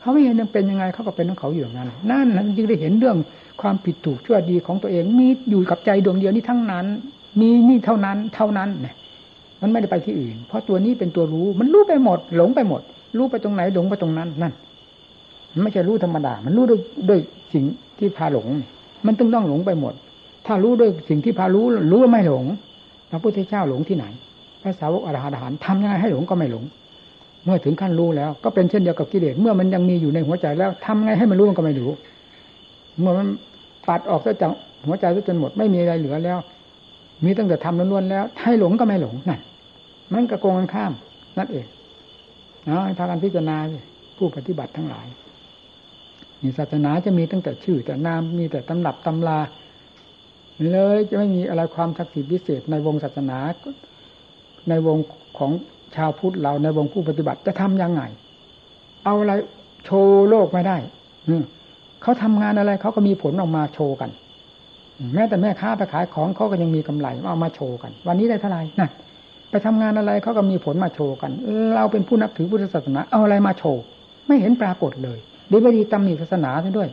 เขาไม่เห็นยังเป็นยังไงเขาก็เป็นของเขาอยู่อย่างนั้นนั่นนั้นจึงได้เห็นเรื่องความผิดถูกชั่วดีของตัวเองมีอยู่กับใจดวงเดียวนี้ทั้งนั้น มีนี่เท่านั้น เท่านั้นเนี่ยมันไม่ได้ไปที่อื่น เพราะตัวนี้เป็นตัวรู้ มันรู้ไปหมด หลงไปหมด รู้ไปตรงไหนหลงไปตรงนั้นนั่นมันไม่ใช่รู้ธรรมดา มันรู้ด้วยด้วยสิ่งที่พาหลง มันต้องต้องหลงไปหมด ถ้ารู้ด้วยสิ่งที่พารู้ รู้ว่าไม่หลง พระพุทธเจ้าหลงที่ไหน พระสาวกอรหันต์ทำยังไงให้หลงก็ไม่หลง เมื่อถึงขั้นรู้แล้ว ก็เป็นเช่นเดียวกับกิเลส เมื่อมันยังมีอยู่ในหัวใจแล้วทำไงให้มันรู้มันก็ไม่รู้ เมื่อมันปัดออกซะจากหัวใจซะจนหมด ไม่มีอะไรเหลือแล้ว มีตั้งแต่ทำล้วนๆแล้วให้หลงก็ไม่หลงนั่นมันกระโกงกันข้ามนั่นเองเนาะพากันพิจารณาผู้ปฏิบัติทั้งหลายนี่ศาสนาจะมีตั้งแต่ชื่อ แต่นามมีแต่ตำรับตำราเลยจะไม่มีอะไรความศักดิ์สิทธิ์พิเศษในวงศาสนา ในวงของชาวพุทธเราในวงผู้ปฏิบัติจะทํำยังไง เอาอะไรโชว์โลกไม่ได้เขาทำงานอะไรเขาก็มีผลออกมาโชว์กัน แม้แต่แม่ค้าไปขายของเขาก็ยังมีกำไรเอามาโชว์กัน วันนี้ได้เท่าไหร่นั่นไปทำงานอะไรเขาก็มีผลมาโชว์กัน เราเป็นผู้นับถือพุทธศาสนาเอาอะไรมาโชว์ ไม่เห็นปรากฏเลยดีไม่ดีตำหนิศาสนาด้วย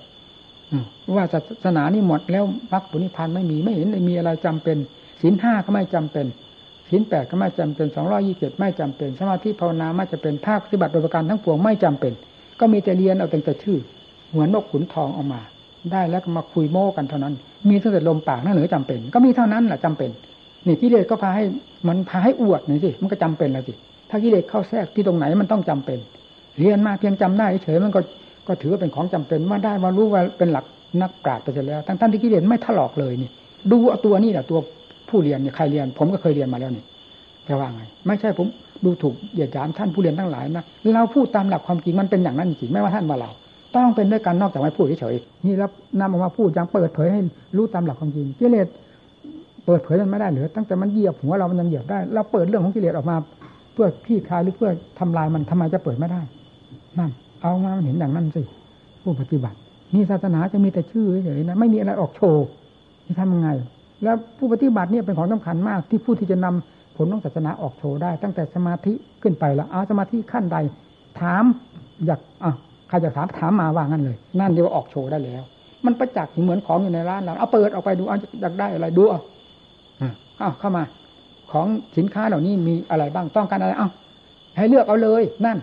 ว่าศาสนานี่หมดแล้วมรรคผลนิพพานไม่มีไม่เห็นมีอะไรจำเป็นศีลห้าก็ไม่จำเป็นศีลแปดก็ไม่จำเป็นสองร้อยี่สิบไม่จำเป็น สมาธิภาวนาไม่จะเป็นภาคปฏิบัติโดยประการทั้งปวงไม่จำเป็น ก็มีแต่เรียนเอาแต่ชื่อ เหมือนนกขุนทองออกมา ได้แล้วมาคุยโม้กันเท่านั้น มีตั้งแต่ลมปากนั่นเหนือจำเป็น ก็มีเท่านั้นแหละจำเป็น นี่กิเลสก็พาให้มันพาให้อวดหน่อยสิมันก็จำเป็นแล้วสิถ้ากิเลสเข้าแทรกที่ตรงไหนมันต้องจำเป็น เรียนมาเพียงจำได้เฉยมันก็ก็ถือว่าเป็นของจำเป็นว่าได้มารู้ว่าเป็นหลักนักปราชญ์ไปเสร็จแล้ว ทั้งท่านที่กิเลสไม่ถลอกเลยนี่ ดูเอาตัวนี่แหละตัวผู้เรียนเนี่ยใครเรียน ผมก็เคยเรียนมาแล้วนี่จะว่าไง ไม่ใช่ผมดูถูกเหยียดหยามท่านผู้เรียนทั้งหลายนะเราพูดตามหลักความจริงมันเป็นอย่างนั้นจริงไม่ว่าท่านว่าเรา ต้องเป็นด้วยกันนอกจากไม่พูดเฉยๆนี่แล้วนำออกมาพูดยังเปิดเผยให้รู้ตามหลักความจริงกิเลสเปิดเผยมันไม่ได้เหลือตั้งแต่มันเหยียบหัวเรามันยังเหยียบได้เราเปิดเรื่องของกิเลสออกมา เพื่อขี้คลายหรือเพื่อทำลายมันทำไมจะเปิดไม่ได้นั่นเอามาเห็นอย่างนั้นสิผู้ปฏิบัตินี่ศาสนาจะมีแต่ชื่อเฉยๆนะไม่มีอะไรออกโชว์จะทำยังไง แล้วผู้ปฏิบัติเนี่ยเป็นของสำคัญมาก ที่ผู้ที่จะนำผลของศาสนาออกโชว์ได้ ตั้งแต่สมาธิขึ้นไปแล้วเอาสมาธิขั้นใดถามอยากอะ ใครอยากถามถามมาว่างั้นเลย นั่นเดียวออกโชว์ได้แล้ว มันประจักษ์เหมือนของอยู่ในร้านเราเอาเปิดออกไปดูเอาอยากได้อะไรดูเอาเอาเข้ามา ของสินค้าเหล่านี้มีอะไรบ้างต้องการอะไร เอาให้เลือกเอาเลยนั่น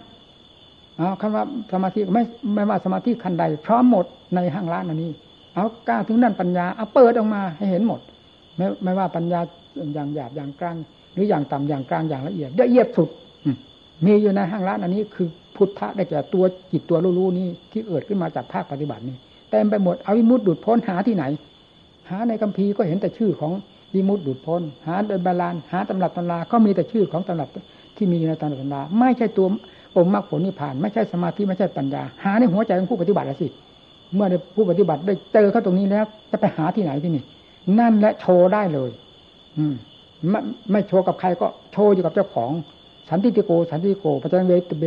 เอาคำว่าสมาธิไม่ไม่ว่าสมาธิคันใด พร้อมหมดในห้างร้านอันนี้ เอาก้าวถึงนั่นปัญญาเอาเปิดออกมาให้เห็นหมด ไม่ไม่ว่าปัญญาอย่างหยาบอย่างกลาง หรืออย่างต่ำอย่างกลางอย่างละเอียดละเอียดสุด มีอยู่ในห้างร้านอันนี้คือพุทธะได้แก่ตัวจิตตัวรู้ๆนี้ที่เกิดขึ้นมาจากภาคปฏิบัตินี้เต็มไปหมดเอาวิมุตติดุดพ้นหาที่ไหน หาในคัมภีร์ก็เห็นแต่ชื่อของวิมุตติดุดพ้น หาโดยบาลานหาตำรับตำราก็มีแต่ชื่อของตำรับที่มีอยู่ในตำรับตำราไม่ใช่ตัวองค์มรรคผลนิพพาน ไม่ใช่สมาธิไม่ใช่ปัญญา หาในหัวใจของผู้ปฏิบัติละสิเมื่อผู้ปฏิบัติได้เจอเข้าตรงนี้แล้ว จะไปหาที่ไหนที่นี่ นั่นและโชว์ได้เลย อืมไม่ไม่โชว์กับใครก็โชว์อยู่กับเจ้าของ สันทิฏฐิโก สันทิฏฐิโก ปัจจัตตัง เวทิตัพโพ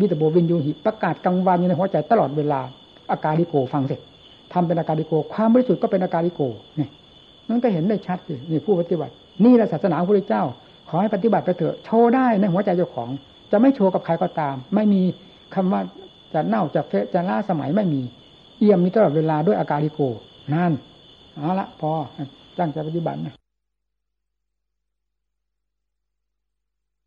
วิญญูหิประกาศกังวานอยู่ในหัวใจตลอดเวลา อาการดิโกฟังเสร็จทำเป็นอาการดิโก ความบริสุทธิ์ก็เป็นอาการดิโกนี่นั่นก็เห็นได้ชัดสินี่ผู้ปฏิบัติ นี่แหละศาสนาพระเจ้า ขอให้ปฏิบัติไปเถอะโชว์ได้ในหัวใจเจ้าของ จะไม่โชว์กับใครก็ตาม ไม่มีคำว่าจะเน่าจะเฟะจะล่าสมัยไม่มี เอี่ยมมีตลอดเวลาด้วยอาการดิโก นั่นเอาละพอตั้งใจปฏิบัตินะ